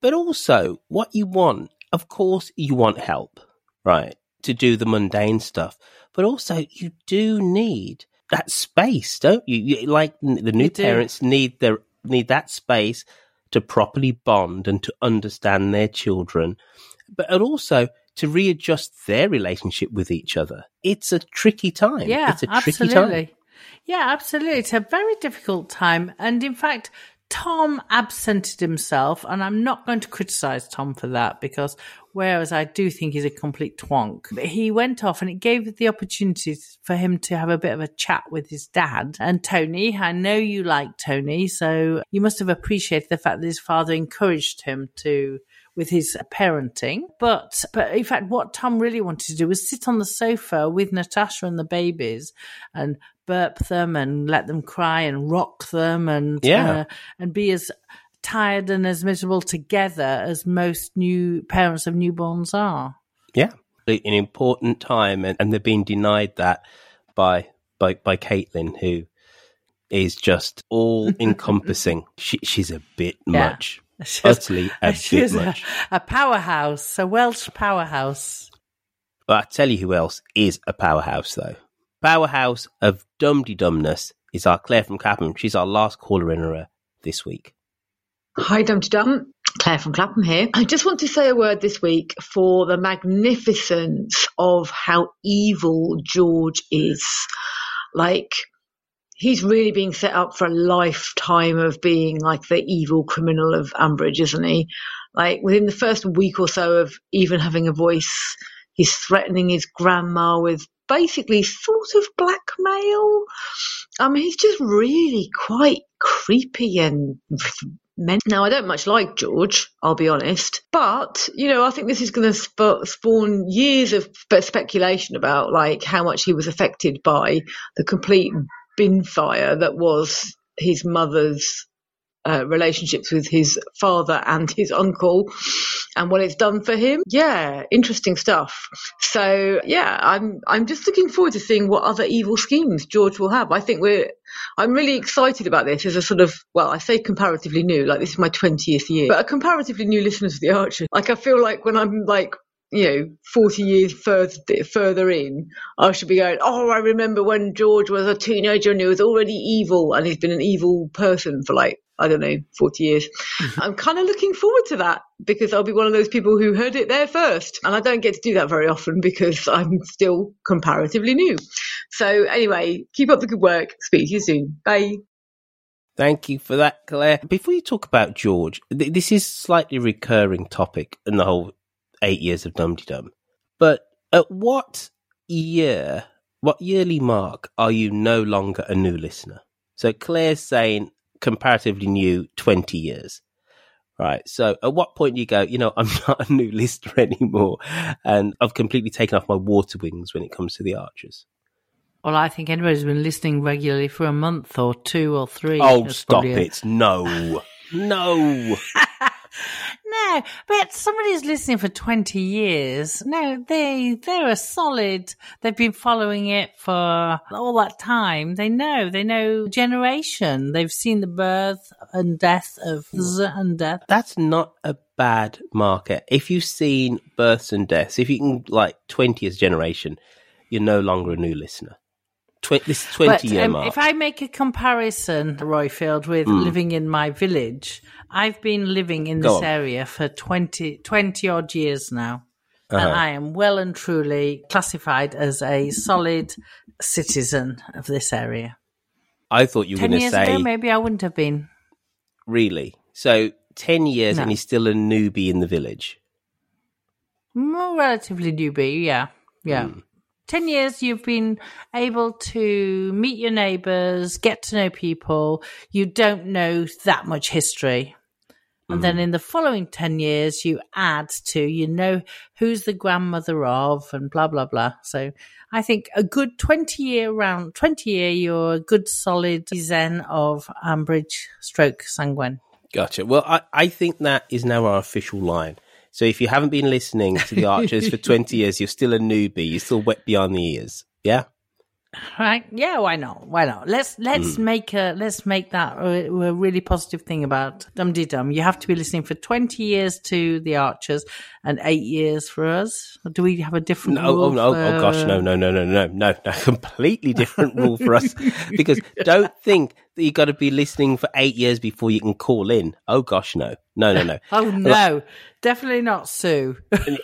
But also, what you want, of course, you want help, right, to do the mundane stuff. But also, you do need that space, don't you? you like the new parents need their need that space to properly bond and to understand their children, but also to readjust their relationship with each other. It's a tricky time. Yeah, it's a absolutely. tricky time. Yeah, absolutely. It's a very difficult time. And in fact, Tom absented himself, and I'm not going to criticize Tom for that because whereas I do think he's a complete twonk, but he went off and it gave the opportunity for him to have a bit of a chat with his dad and Tony. I know you like Tony, so you must have appreciated the fact that his father encouraged him to with his parenting. But but in fact, what Tom really wanted to do was sit on the sofa with Natasha and the babies and burp them and let them cry and rock them and yeah. Uh, and be as tired and as miserable together as most new parents of newborns are. Yeah, an important time, and, and they're being denied that by by by Caitlin, who is just all encompassing. she, she's a bit yeah. much. She's, utterly a bit much. A, a powerhouse, a Welsh powerhouse. But I tell you who else is a powerhouse, though. Powerhouse of dumdy dumbness is our Claire from Clapham. She's our last caller in her this week. Hi, Dum Dum. Claire from Clapham here. I just want to say a word this week for the magnificence of how evil George is. Like, he's really being set up for a lifetime of being like the evil criminal of Ambridge, isn't he? Like within the first week or so of even having a voice, he's threatening his grandma with basically sort of blackmail. I mean, he's just really quite creepy and. Now, I don't much like George, I'll be honest, but you know, I think this is going to sp- spawn years of spe- speculation about like how much he was affected by the complete bin fire that was his mother's uh, relationships with his father and his uncle and what it's done for him. Yeah, interesting stuff. So yeah, I'm I'm just looking forward to seeing what other evil schemes George will have. I think we're I'm really excited about this as a sort of well, I say comparatively new, like this is my twentieth year, but a comparatively new listener to the Archer. Like I feel like when I'm like you know, 40 years further, further in, I should be going, oh, I remember when George was a teenager and he was already evil and he's been an evil person for like, I don't know, 40 years. Mm-hmm. I'm kind of looking forward to that because I'll be one of those people who heard it there first. And I don't get to do that very often because I'm still comparatively new. So anyway, keep up the good work. Speak to you soon. Bye. Thank you for that, Claire. Before you talk about George, th- this is slightly recurring topic in the whole eight years of Dum Dum. But at what year, what yearly mark are you no longer a new listener? So Claire's saying comparatively new 20 years. Right. So at what point do you go, you know, I'm not a new listener anymore and I've completely taken off my water wings when it comes to the archers? Well, I think anybody's been listening regularly for a month or two or three. Oh, stop probably a- it. No. no. No, but somebody's listening for 20 years. No, they, they're a solid, they've been following it for all that time. They know, they know generation. They've seen the birth and death of Z and death. That's not a bad marker. If you've seen births and deaths, if you can, like, 20th generation, you're no longer a new listener. Tw- this 20 But year um, mark. if I make a comparison, Roifield, with Mm. living in my village, I've been living in this area for 20, 20 odd years now. And Uh-huh. I am well and truly classified as a solid citizen of this area. I thought you were going to say, ago, maybe I wouldn't have been. really? So 10 years No. and he's still a newbie in the village. More relatively newbie, yeah. Yeah. Hmm. 10 years you've been able to meet your neighbors, get to know people. You don't know that much history. And Hmm. then in the following 10 years, you add to, you know, who's the grandmother of and blah, blah, blah. So I think a good 20 year round, 20 year, you're a good solid zen of Ambridge stroke Sangwen. Gotcha. Well, I, I think that is now our official line. So if you haven't been listening to the Archers for 20 years, you're still a newbie. You're still wet beyond the ears. Yeah? Right? Yeah, why not? Why not? Let's let's Mm. make a let's make that a, a really positive thing about Dumteedum. You have to be listening for twenty years to the Archers and eight years for us. Or do we have a different No, oh, rule? oh, no, for- oh gosh, no, no, no, no, no, no, no, completely different rule for us. Because don't think that you've got to be listening for eight years before you can call in. Oh gosh, no, no, no, no. Oh no, definitely not Sue.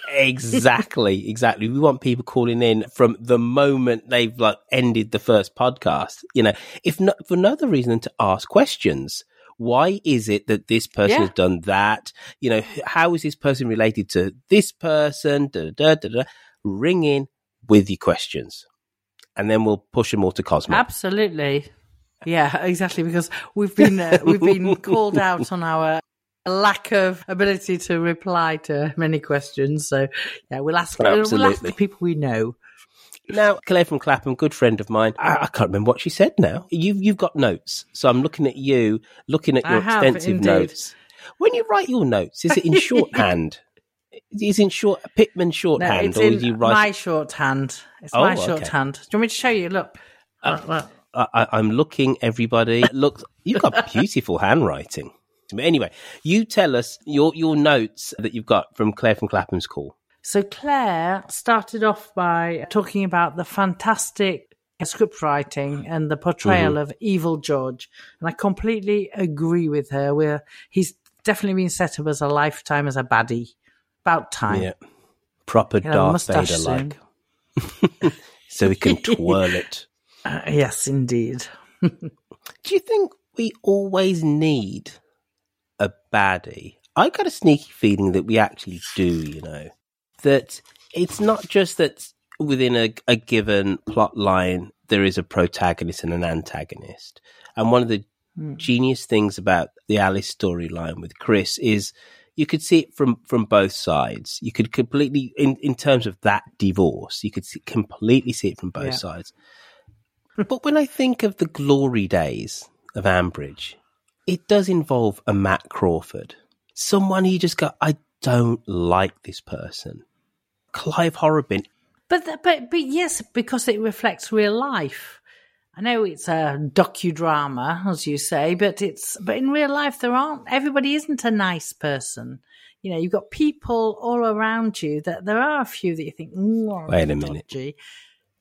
exactly, exactly. We want people calling in from the moment they've like ended the first podcast. You know, if not for another reason than to ask questions. Why is it that this person Yeah. has done that? You know, how is this person related to this person? Da, da, da, da, da. Ring in with your questions, and then we'll push them all to Cosmo. Absolutely. Yeah, exactly. Because we've been uh, we've been called out on our lack of ability to reply to many questions. So yeah, we'll ask we'll ask the people we know. Now, Claire from Clapham, good friend of mine. I, I can't remember what she said now. You've you've got notes, so I'm looking at you, looking at your have, extensive indeed. notes. When you write your notes, is it in shorthand? is it in short Pitman No, shorthand, it's or you write? my shorthand. It's Oh, my okay. shorthand. Do you want me to show you? Look. Uh, Look, look. I, I, I'm looking. Everybody, look, you've got beautiful handwriting. But anyway, you tell us your your notes that you've got from Claire from Clapham's call. So Claire started off by talking about the fantastic script writing and the portrayal Mhm. of evil George, and I completely agree with her. Where he's definitely been set up as a lifetime as a baddie. About time. Yeah, proper have a Darth Vader like, so we can twirl it. Uh, yes, indeed. Do you think we always need a baddie? I got a sneaky feeling that we actually do, you know. That it's not just that within a, a given plot line there is a protagonist and an antagonist. And one of the hmm. genius things about the Alice storyline with Chris is you could see it from from both sides. You could completely, in in terms of that divorce, you could see, completely see it from both Yeah. sides. but when I think of the glory days of Ambridge, it does involve a Matt Crawford, someone you just go, I don't like this person. Clive Horrobin, But th- but but yes, because it reflects real life. I know it's a docudrama, as you say, but it's but in real life there aren't everybody isn't a nice person. You know, you've got people all around you that there are a few that you think, Wait a minute. dodgy."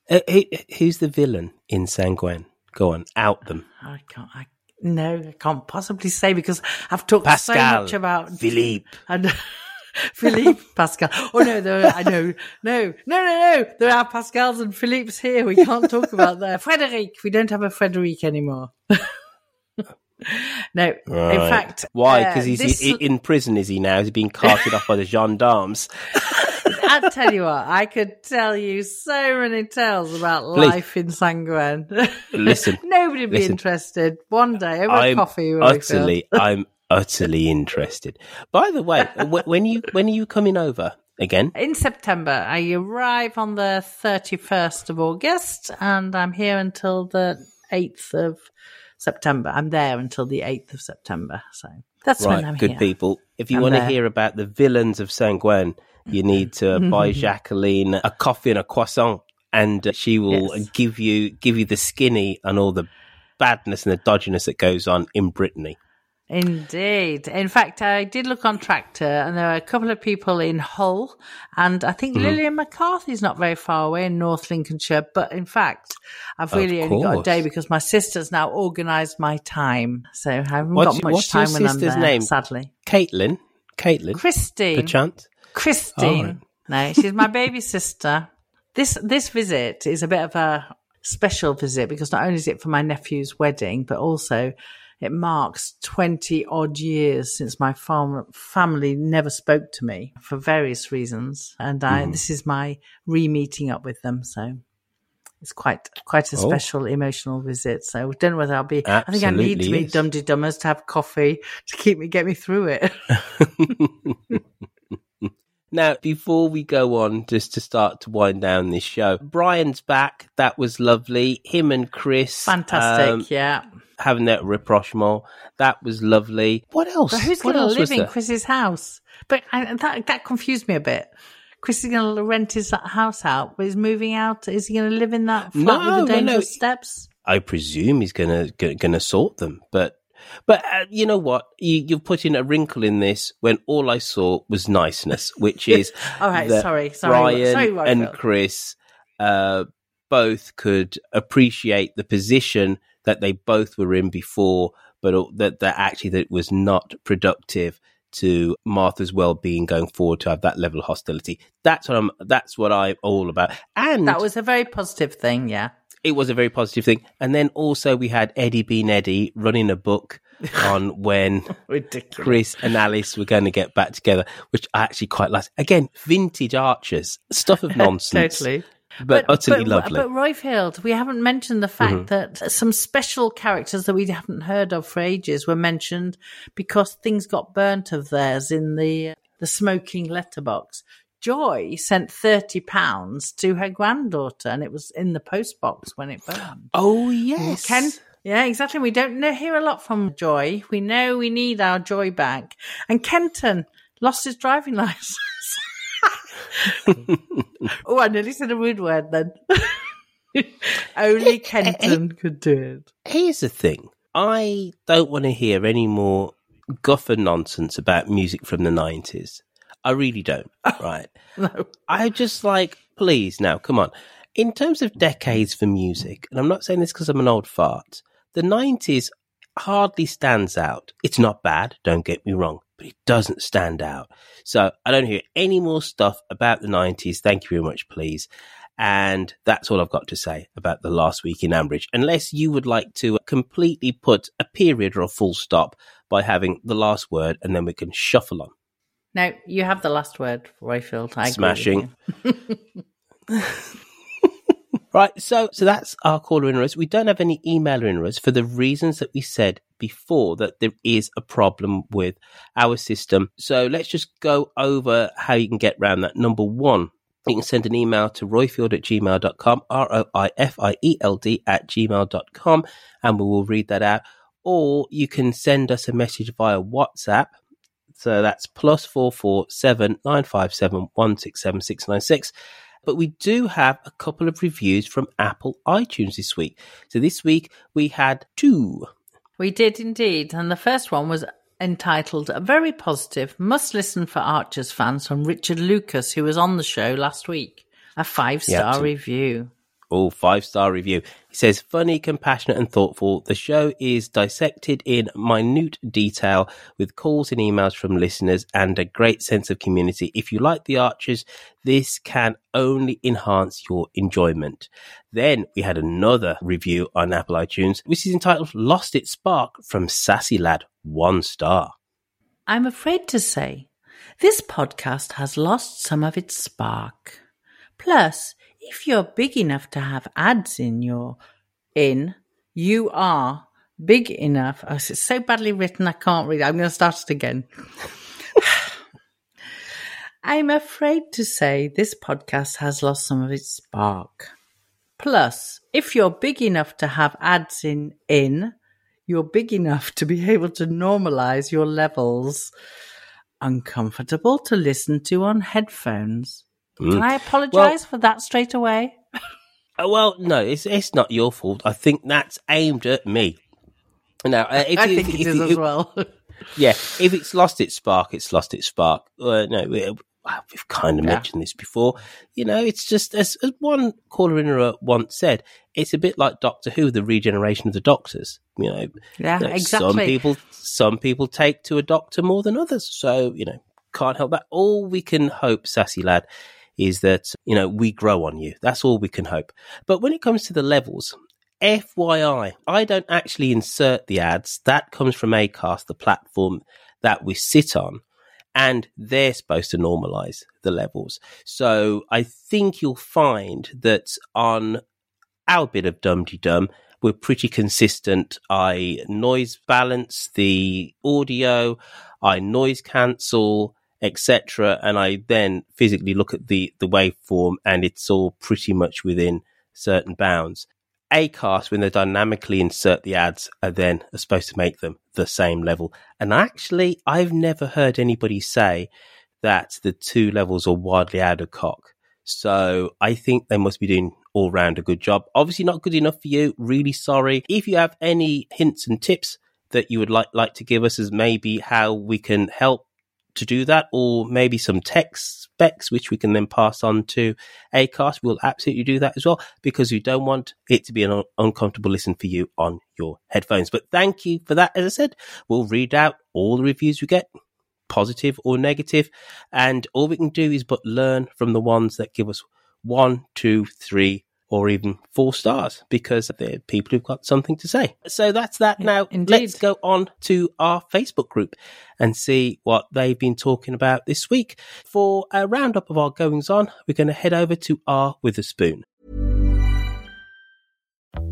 Uh, who, who's the villain in Sanguin? Go on, out them. I can't. I, no, I can't possibly say because I've talked so much about Philippe. and Philippe Pascal. Oh no, there I know, no, no, no, no. There are Pascals and Philippes here. We can't talk about that. Frederic, we don't have a Frederic anymore. no, in fact, why? uh, Because he's this- i- in prison, is he now? Is he being carted off by the gendarmes? I'll tell you what, I could tell you so many tales about Please. life in Sanguin. Listen, Nobody would be listen. interested. One day over I'm coffee, utterly, I'm utterly interested. By the way, wh- when you when are you coming over again? In September, I arrive on the 31st of August and I'm here until the 8th of September. I'm there until the 8th of September. So that's right, when I'm good here. people. If you I'm want to hear about the villains of Sanguin, you need to buy Jacqueline a coffee and a croissant, and she will Yes. give you give you the skinny and all the badness and the dodginess that goes on in Brittany. Indeed. In fact, I did look on Tractor and there are a couple of people in Hull and I think Mhm. Lillian McCarthy's not very far away in North Lincolnshire. But in fact, I've really only got a day because my sister's now organised my time. So I haven't What's, got much time when I'm sister's there, name? sadly. Caitlin. Caitlin. Christine. Perchance. Christine. No, she's my baby sister. This this visit is a bit of a special visit because not only is it for my nephew's wedding, but also it marks 20 odd years since my fam- family never spoke to me for various reasons. And I, Mhm. this is my re meeting up with them. So it's quite quite a Oh. special emotional visit. So I don't know whether I'll be, I think I need to Absolutely meet is. Dum Dummers to have coffee to keep me, get me through it. Now, before we go on, just to start to wind down this show, Brian's back. That was lovely. Him and Chris. Fantastic. um, yeah. Having that rapprochement. That was lovely. What else? But who's going to live in? Chris's house? But I, that that confused me a bit. Chris is going to rent his house out, but he's moving out. Is he going to live in that flat No, with the no, no. dangerous steps? I presume he's gonna gonna sort them, but but uh, you know what? You, you've put in a wrinkle in this when all I saw was niceness, which is All right, sorry, sorry, Brian sorry, and Chris uh, both could appreciate the position that they both were in before, but that that actually that it was not productive to Martha's well-being going forward to have that level of hostility. That's what I'm. That's what I'm all about. And That was a very positive thing, yeah. It was a very positive thing. And then also we had Eddie Bean Eddie running a book on when Ridiculous. Chris and Alice were going to get back together, which I actually quite liked. Again, vintage Archers, stuff of nonsense. totally. But, utterly but, lovely. But Roifield, we haven't mentioned the fact Mhm. that some special characters that we haven't heard of for ages were mentioned because things got burnt of theirs in the the smoking letterbox. Joy sent thirty pounds to her granddaughter, and it was in the post box when it burned. oh, yes. Ken, yeah, exactly. We don't know, hear a lot from Joy. We know we need our Joy back. And Kenton lost his driving license. oh, I nearly said a rude word then. Only Kenton could do it. Here's the thing I don't want to hear any more guffer nonsense about music from the 90s. I really don't, right? No. I just like, please, now, come on. In terms of decades for music, and I'm not saying this because I'm an old fart, the 90s hardly stands out. It's not bad, don't get me wrong, but it doesn't stand out. So I don't hear any more stuff about the 90s. Thank you very much, please. And that's all I've got to say about the last week in Ambridge, unless you would like to completely put a period or a full stop by having the last word and then we can shuffle on. No, you have the last word, Roifield. I agree Smashing. Right, so so that's our caller in us. We don't have any emailer in us for the reasons that we said before that there is a problem with our system. So let's just go over how you can get around that. Number one, you can send an email to roifield at gmail.com, R O I F I E L D at gmail.com, and we will read that out. Or you can send us a message via WhatsApp. So that's plus four four seven nine five seven one six seven six nine six. But we do have a couple of reviews from Apple iTunes this week. So this week we had two. We did indeed. And the first one was entitled A Very Positive Must Listen for Archers fans from Richard Lucas, who was on the show last week. A five star Yeah, review. Oh, five star review. Says, funny, compassionate, and thoughtful. The show is dissected in minute detail with calls and emails from listeners and a great sense of community. If you like the Archers, this can only enhance your enjoyment. Then we had another review on Apple iTunes, which is entitled Lost Its Spark from Sassy Lad, one star. I'm afraid to say this podcast has lost some of its spark. Plus, if you're big enough to have ads in your in, you are big enough. Oh, it's so badly written, I can't read. it. I'm going to start it again. I'm afraid to say this podcast has lost some of its spark. Plus, if you're big enough to have ads in in, you're big enough to be able to normalize your levels. Uncomfortable to listen to on headphones. Can Mm. I apologize for that straight away? Uh, well, no, it's it's not your fault. I think that's aimed at me. Now, uh, if I you- think if it is you- as well. yeah, if it's lost its spark, it's lost its spark. Uh, no, we, we've kind of Yeah. mentioned this before. You know, it's just as, as one caller in a once said, it's a bit like Doctor Who, the regeneration of the Doctors. You know, Yeah, you know, Some exactly. people, some people take to a Doctor more than others. So you know, can't help that. All we can hope, sassy lad, is that you know we grow on you. That's all we can hope. But when it comes to the levels, FYI, I don't actually insert the ads. That comes from Acast, the platform that we sit on, and they're supposed to normalize the levels. So I think you'll find that on our bit of dum dum, we're pretty consistent. I noise balance the audio, I noise cancel, etc., and I then physically look at the the waveform, and it's all pretty much within certain bounds. Acast, when they dynamically insert the ads, are then are supposed to make them the same level. And actually, I've never heard anybody say that the two levels are wildly out of cock. So I think they must be doing all round a good job. Obviously, not good enough for you. Really sorry. If you have any hints and tips that you would like like to give us as maybe how we can help to do that, or maybe some text specs which we can then pass on to Acast, we'll absolutely do that as well because we don't want it to be an un- uncomfortable listen for you on your headphones. But thank you for that. As I said, we'll read out all the reviews we get, positive or negative, and all we can do is but learn from the ones that give us one, two, three, or even four stars because they're people who've got something to say. So that's that. Now let's go on to our Facebook group and see what they've been talking about this week. For a roundup of our goings on, we're going to head over to R Witherspoon.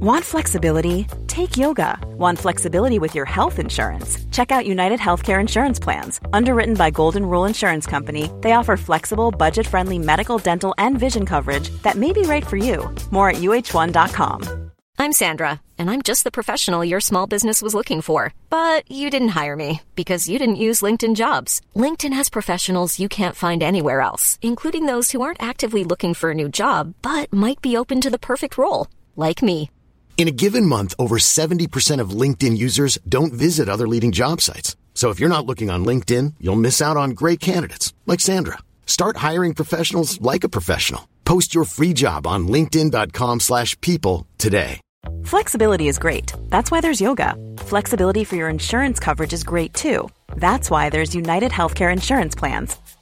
Want flexibility? Take yoga. Want flexibility with your health insurance? Check out United Healthcare Insurance Plans. Underwritten by Golden Rule Insurance Company, they offer flexible, budget friendly medical, dental, and vision coverage that may be right for you. More at uh1.com. I'm Sandra, and I'm just the professional your small business was looking for. But you didn't hire me because you didn't use LinkedIn jobs. LinkedIn has professionals you can't find anywhere else, including those who aren't actively looking for a new job but might be open to the perfect role, like me. In a given month, over 70% of LinkedIn users don't visit other leading job sites. So if you're not looking on LinkedIn, you'll miss out on great candidates like Sandra. Start hiring professionals like a professional. Post your free job on linkedin.com/people today. Flexibility is great. That's why there's yoga. Flexibility for your insurance coverage is great too. That's why there's United Healthcare Insurance Plans.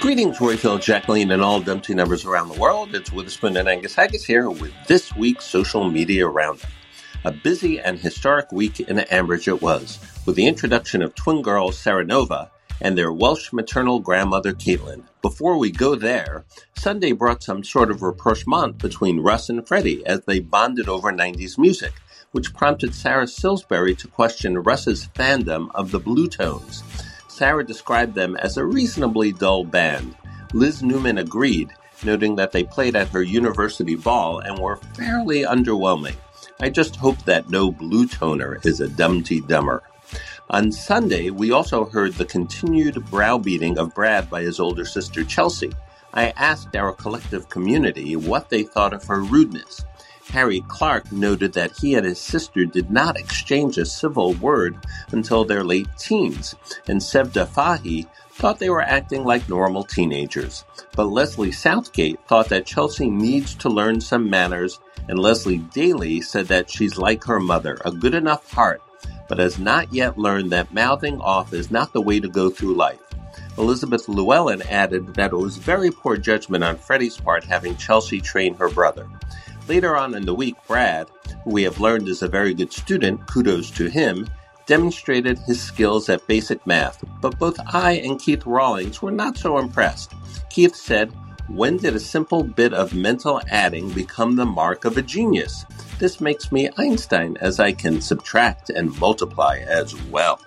Greetings, Roifield, Jacqueline, and all Dumpty numbers around the world. It's Witherspoon and Angus Haggis here with this week's social media roundup. A busy and historic week in Ambridge it was, with the introduction of twin girls Sarah Nova and their Welsh maternal grandmother Caitlin. Before we go there, Sunday brought some sort of rapprochement between Russ and Freddie as they bonded over 90s music, which prompted Sarah Silsbury to question Russ's fandom of the Bluetones. Sarah described them as a reasonably dull band. Liz Newman agreed, noting that they played at her university ball and were fairly underwhelming. I just hope that no blue toner is a dumpty dumber. On Sunday, we also heard the continued browbeating of Brad by his older sister Chelsea. I asked our collective community what they thought of her rudeness. Harry Clark noted that he and his sister did not exchange a civil word until their late teens, and Sevda Fahy thought they were acting like normal teenagers. But Leslie Southgate thought that Chelsea needs to learn some manners, and Leslie Daly said that she's like her mother, a good enough heart, but has not yet learned that mouthing off is not the way to go through life. Elizabeth Llewellyn added that it was very poor judgment on Freddie's part having Chelsea train her brother. Later on in the week, Brad, who we have learned is a very good student, kudos to him, demonstrated his skills at basic math, but both I and Keith Rawlings were not so impressed. Keith said, When did a simple bit of mental adding become the mark of a genius? This makes me Einstein, as I can subtract and multiply as well.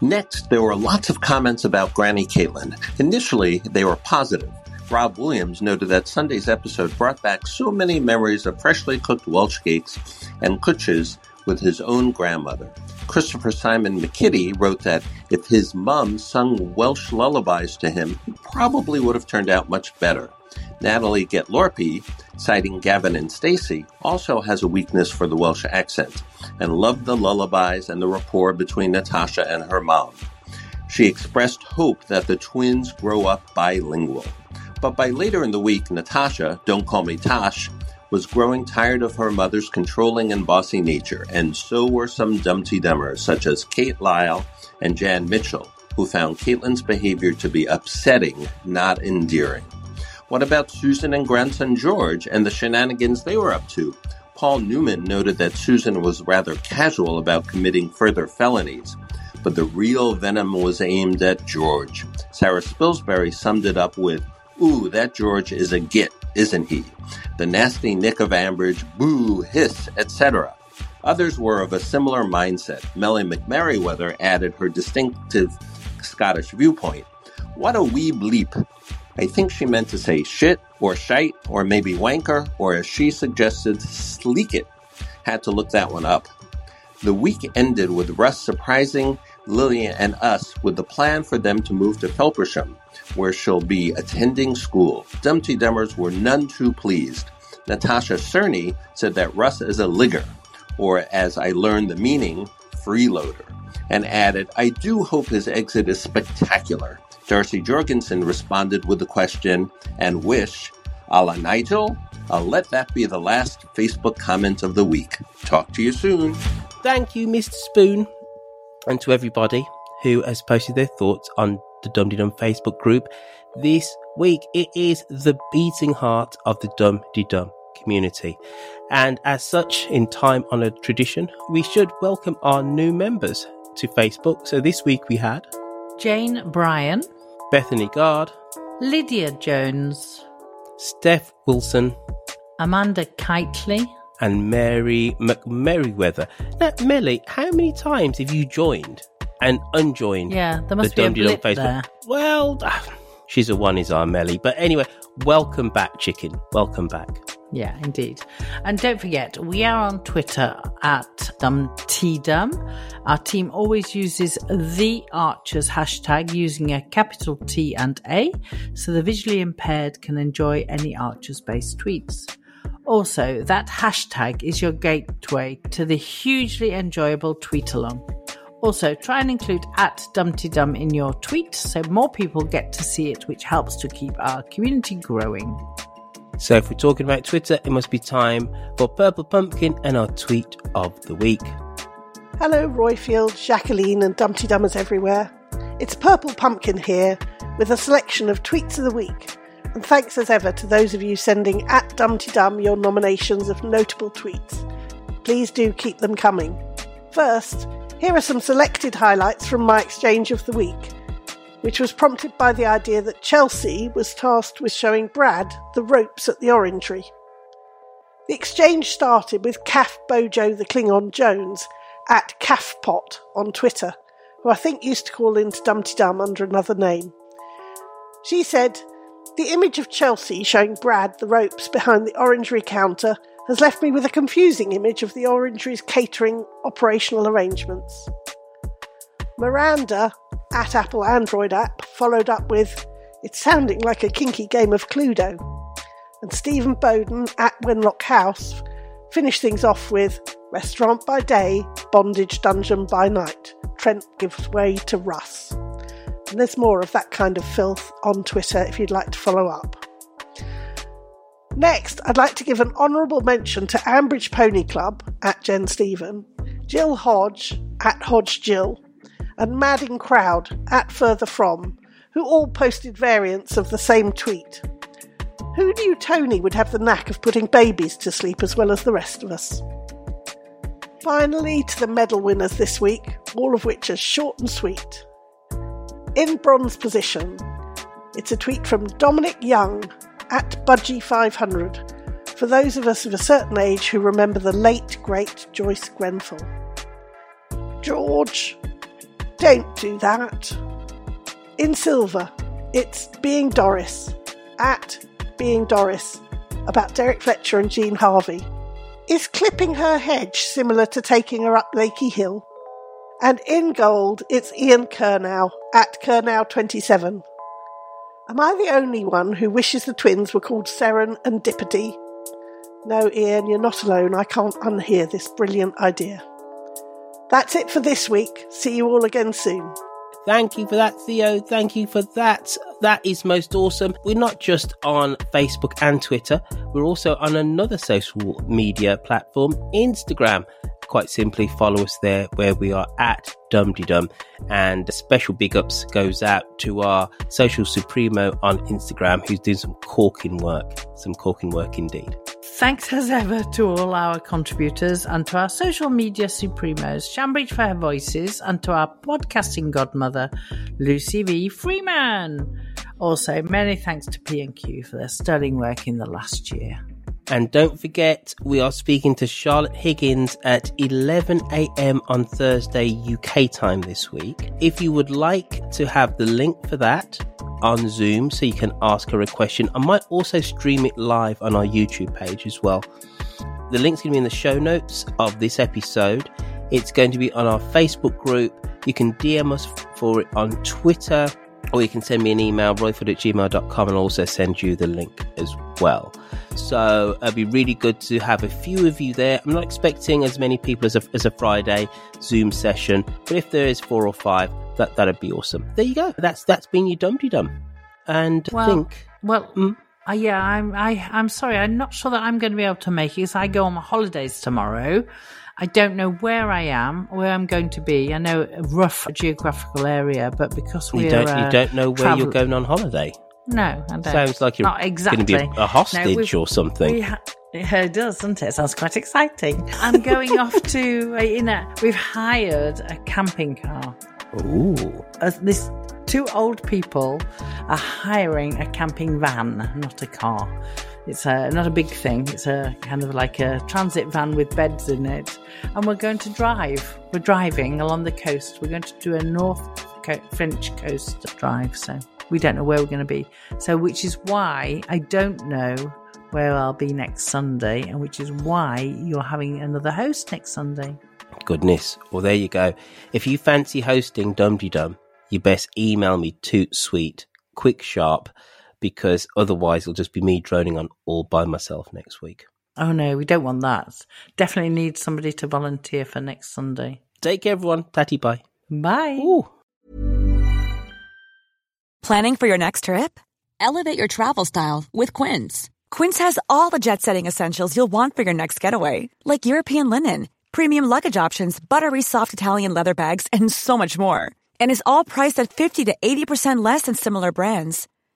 Next, there were lots of comments about Granny Caitlin. Initially, they were positive. Rob Williams noted that Sunday's episode brought back so many memories of freshly cooked Welsh cakes and cwtches with his own grandmother. Christopher Simon McKitty wrote that if his mum sung Welsh lullabies to him, he probably would have turned out much better. Natalie Getlorpy, citing Gavin and Stacey, also has a weakness for the Welsh accent and loved the lullabies and the rapport between Natasha and her mom. She expressed hope that the twins grow up bilingual. But by later in the week, Natasha, don't call me Tosh, was growing tired of her mother's controlling and bossy nature, and so were some Dumteedummers, such as Kate Lyle and Jan Mitchell, who found Caitlin's behavior to be upsetting, not endearing. What about Susan and grandson George and the shenanigans they were up to? Paul Newman noted that Susan was rather casual about committing further felonies, but the real venom was aimed at George. Sarah Spilsbury summed it up with, Ooh, that George is a git, isn't he? The nasty Nick of Ambridge, boo, hiss, etc. Others were of a similar mindset. Melly McMerriweather added her distinctive Scottish viewpoint. What a wee bleep. I think she meant to say shit, or shite, or maybe wanker, or as she suggested, sleek it. Had to look that one up. The week ended with Russ surprising Lillian and us with the plan for them to move to Felpersham where she'll be attending school. Dumteedummers were none too pleased. Natasha Cerny said that Russ is a ligger, or as I learned the meaning, freeloader, and added, I do hope his exit is spectacular. Darcy Jorgensen responded with the question, and wish, a la Nigel, I'll uh, let that be the last Facebook comment of the week. Talk to you soon. Thank you, Mr. Spoon, and to everybody who has posted their thoughts on the Dum Dum Facebook group. This week, it is the beating heart of the Dum Dum community. And as such, in time honored tradition, we should welcome our new members to Facebook. So this week we had Jane Bryan, Bethany Gard, Lydia Jones, Steph Wilson, Amanda Kitely, and Mary McMerriweather. Now, Melly, how many times have you joined and unjoined. Yeah, there must the be a blip Facebook. there. Well, ah, she's a one is our Melly. But anyway, welcome back, chicken. Welcome back. Yeah, indeed. And don't forget, we are on Twitter at Dumteedum. Our team always uses the Archers hashtag using a capital T and A, so the visually impaired can enjoy any Archers based tweets. Also, that hashtag is your gateway to the hugely enjoyable tweet along. Also, try and include at Dumteedum in your tweet so more people get to see it, which helps to keep our community growing. So, if we're talking about Twitter, it must be time for Purple Pumpkin and our tweet of the week. Hello, Roifield, Jacqueline, and Dumteedummers everywhere. It's Purple Pumpkin here with a selection of tweets of the week. And thanks as ever to those of you sending at Dumteedum your nominations of notable tweets. Please do keep them coming. First, here are some selected highlights from my exchange of the week, which was prompted by the idea that Chelsea was tasked with showing Brad the ropes at the Orangery. The exchange started with Calf Bojo the Klingon Jones at Calfpot on Twitter, who I think used to call into Dumteedum under another name. She said, The image of Chelsea showing Brad the ropes behind the orangery counter has left me with a confusing image of the orangery's catering operational arrangements. Miranda, at Apple Android app, followed up with, It's sounding like a kinky game of Cluedo. And Stephen Bowden, at Wenlock House, finished things off with, Restaurant by day, bondage dungeon by night. Trent gives way to Russ. And there's more of that kind of filth on Twitter if you'd like to follow up. Next, I'd like to give an honourable mention to Ambridge Pony Club at Jen Stephen, Jill Hodge at Hodge Jill, and Madding Crowd at Further From, who all posted variants of the same tweet. Who knew Tony would have the knack of putting babies to sleep as well as the rest of us? Finally, to the medal winners this week, all of which are short and sweet. In bronze position, it's a tweet from Dominic Young at Budgie500 for those of us of a certain age who remember the late, great Joyce Grenfell. George, don't do that. In silver, it's Being Doris at Being Doris about Derek Fletcher and Jean Harvey. Is clipping her hedge similar to taking her up Lakey Hill? And in gold, it's Ian Kernow at Kernow27. Am I the only one who wishes the twins were called Seren and Dippity? No, Ian, you're not alone. I can't unhear this brilliant idea. That's it for this week. See you all again soon. Thank you for that, Theo. Thank you for that. That is most awesome. We're not just on Facebook and Twitter, we're also on another social media platform, Instagram. Quite simply, follow us there where we are at Dum And a special big ups goes out to our social supremo on Instagram who's doing some corking work. Some corking work indeed. Thanks as ever to all our contributors and to our social media supremos, Shambridge her voices, and to our podcasting godmother, Lucy V. Freeman. Also, many thanks to P&Q for their sterling work in the last year. And don't forget, we are speaking to Charlotte Higgins at 11 a.m. on Thursday UK time this week. If you would like to have the link for that, on Zoom so you can ask her a question. I might also stream it live on our YouTube page as well. The link's going to be in the show notes of this episode. It's going to be on our Facebook group. You can DM us for it on Twitter or you can send me an email, royford at gmail.com, and also send you the link as well. So it'd be really good to have a few of you there. I'm not expecting as many people as a, as a Friday Zoom session, but if there is four or five, that that'd be awesome. There you go. That's that's been your Dumteedum. And well, think well. Mm, uh, yeah, I'm. I, I'm sorry. I'm not sure that I'm going to be able to make it because I go on my holidays tomorrow. I don't know where I am, where I'm going to be. I know a rough geographical area, but because we you don't, uh, you don't know where travel- you're going on holiday. No, I don't. Sounds like you're not exactly going to be a hostage no, or something. Ha- it does, doesn't it? it? Sounds quite exciting. I'm going off to, uh, you know, we've hired a camping car. Ooh. Uh, this two old people are hiring a camping van, not a car. It's a, not a big thing. It's a kind of like a transit van with beds in it. And we're going to drive. We're driving along the coast. We're going to do a North co- French coast drive. So we don't know where we're going to be. So, which is why I don't know where I'll be next Sunday, and which is why you're having another host next Sunday. Goodness. Well, there you go. If you fancy hosting Dum Dum, you best email me toot sweet, quick sharp, because otherwise it'll just be me droning on all by myself next week. Oh no, we don't want that. Definitely need somebody to volunteer for next Sunday. Take care, everyone. Tatty bye. Bye. Ooh. Planning for your next trip? Elevate your travel style with Quince. Quince has all the jet setting essentials you'll want for your next getaway, like European linen, premium luggage options, buttery soft Italian leather bags, and so much more. and is all priced at 50 to 80% less than similar brands.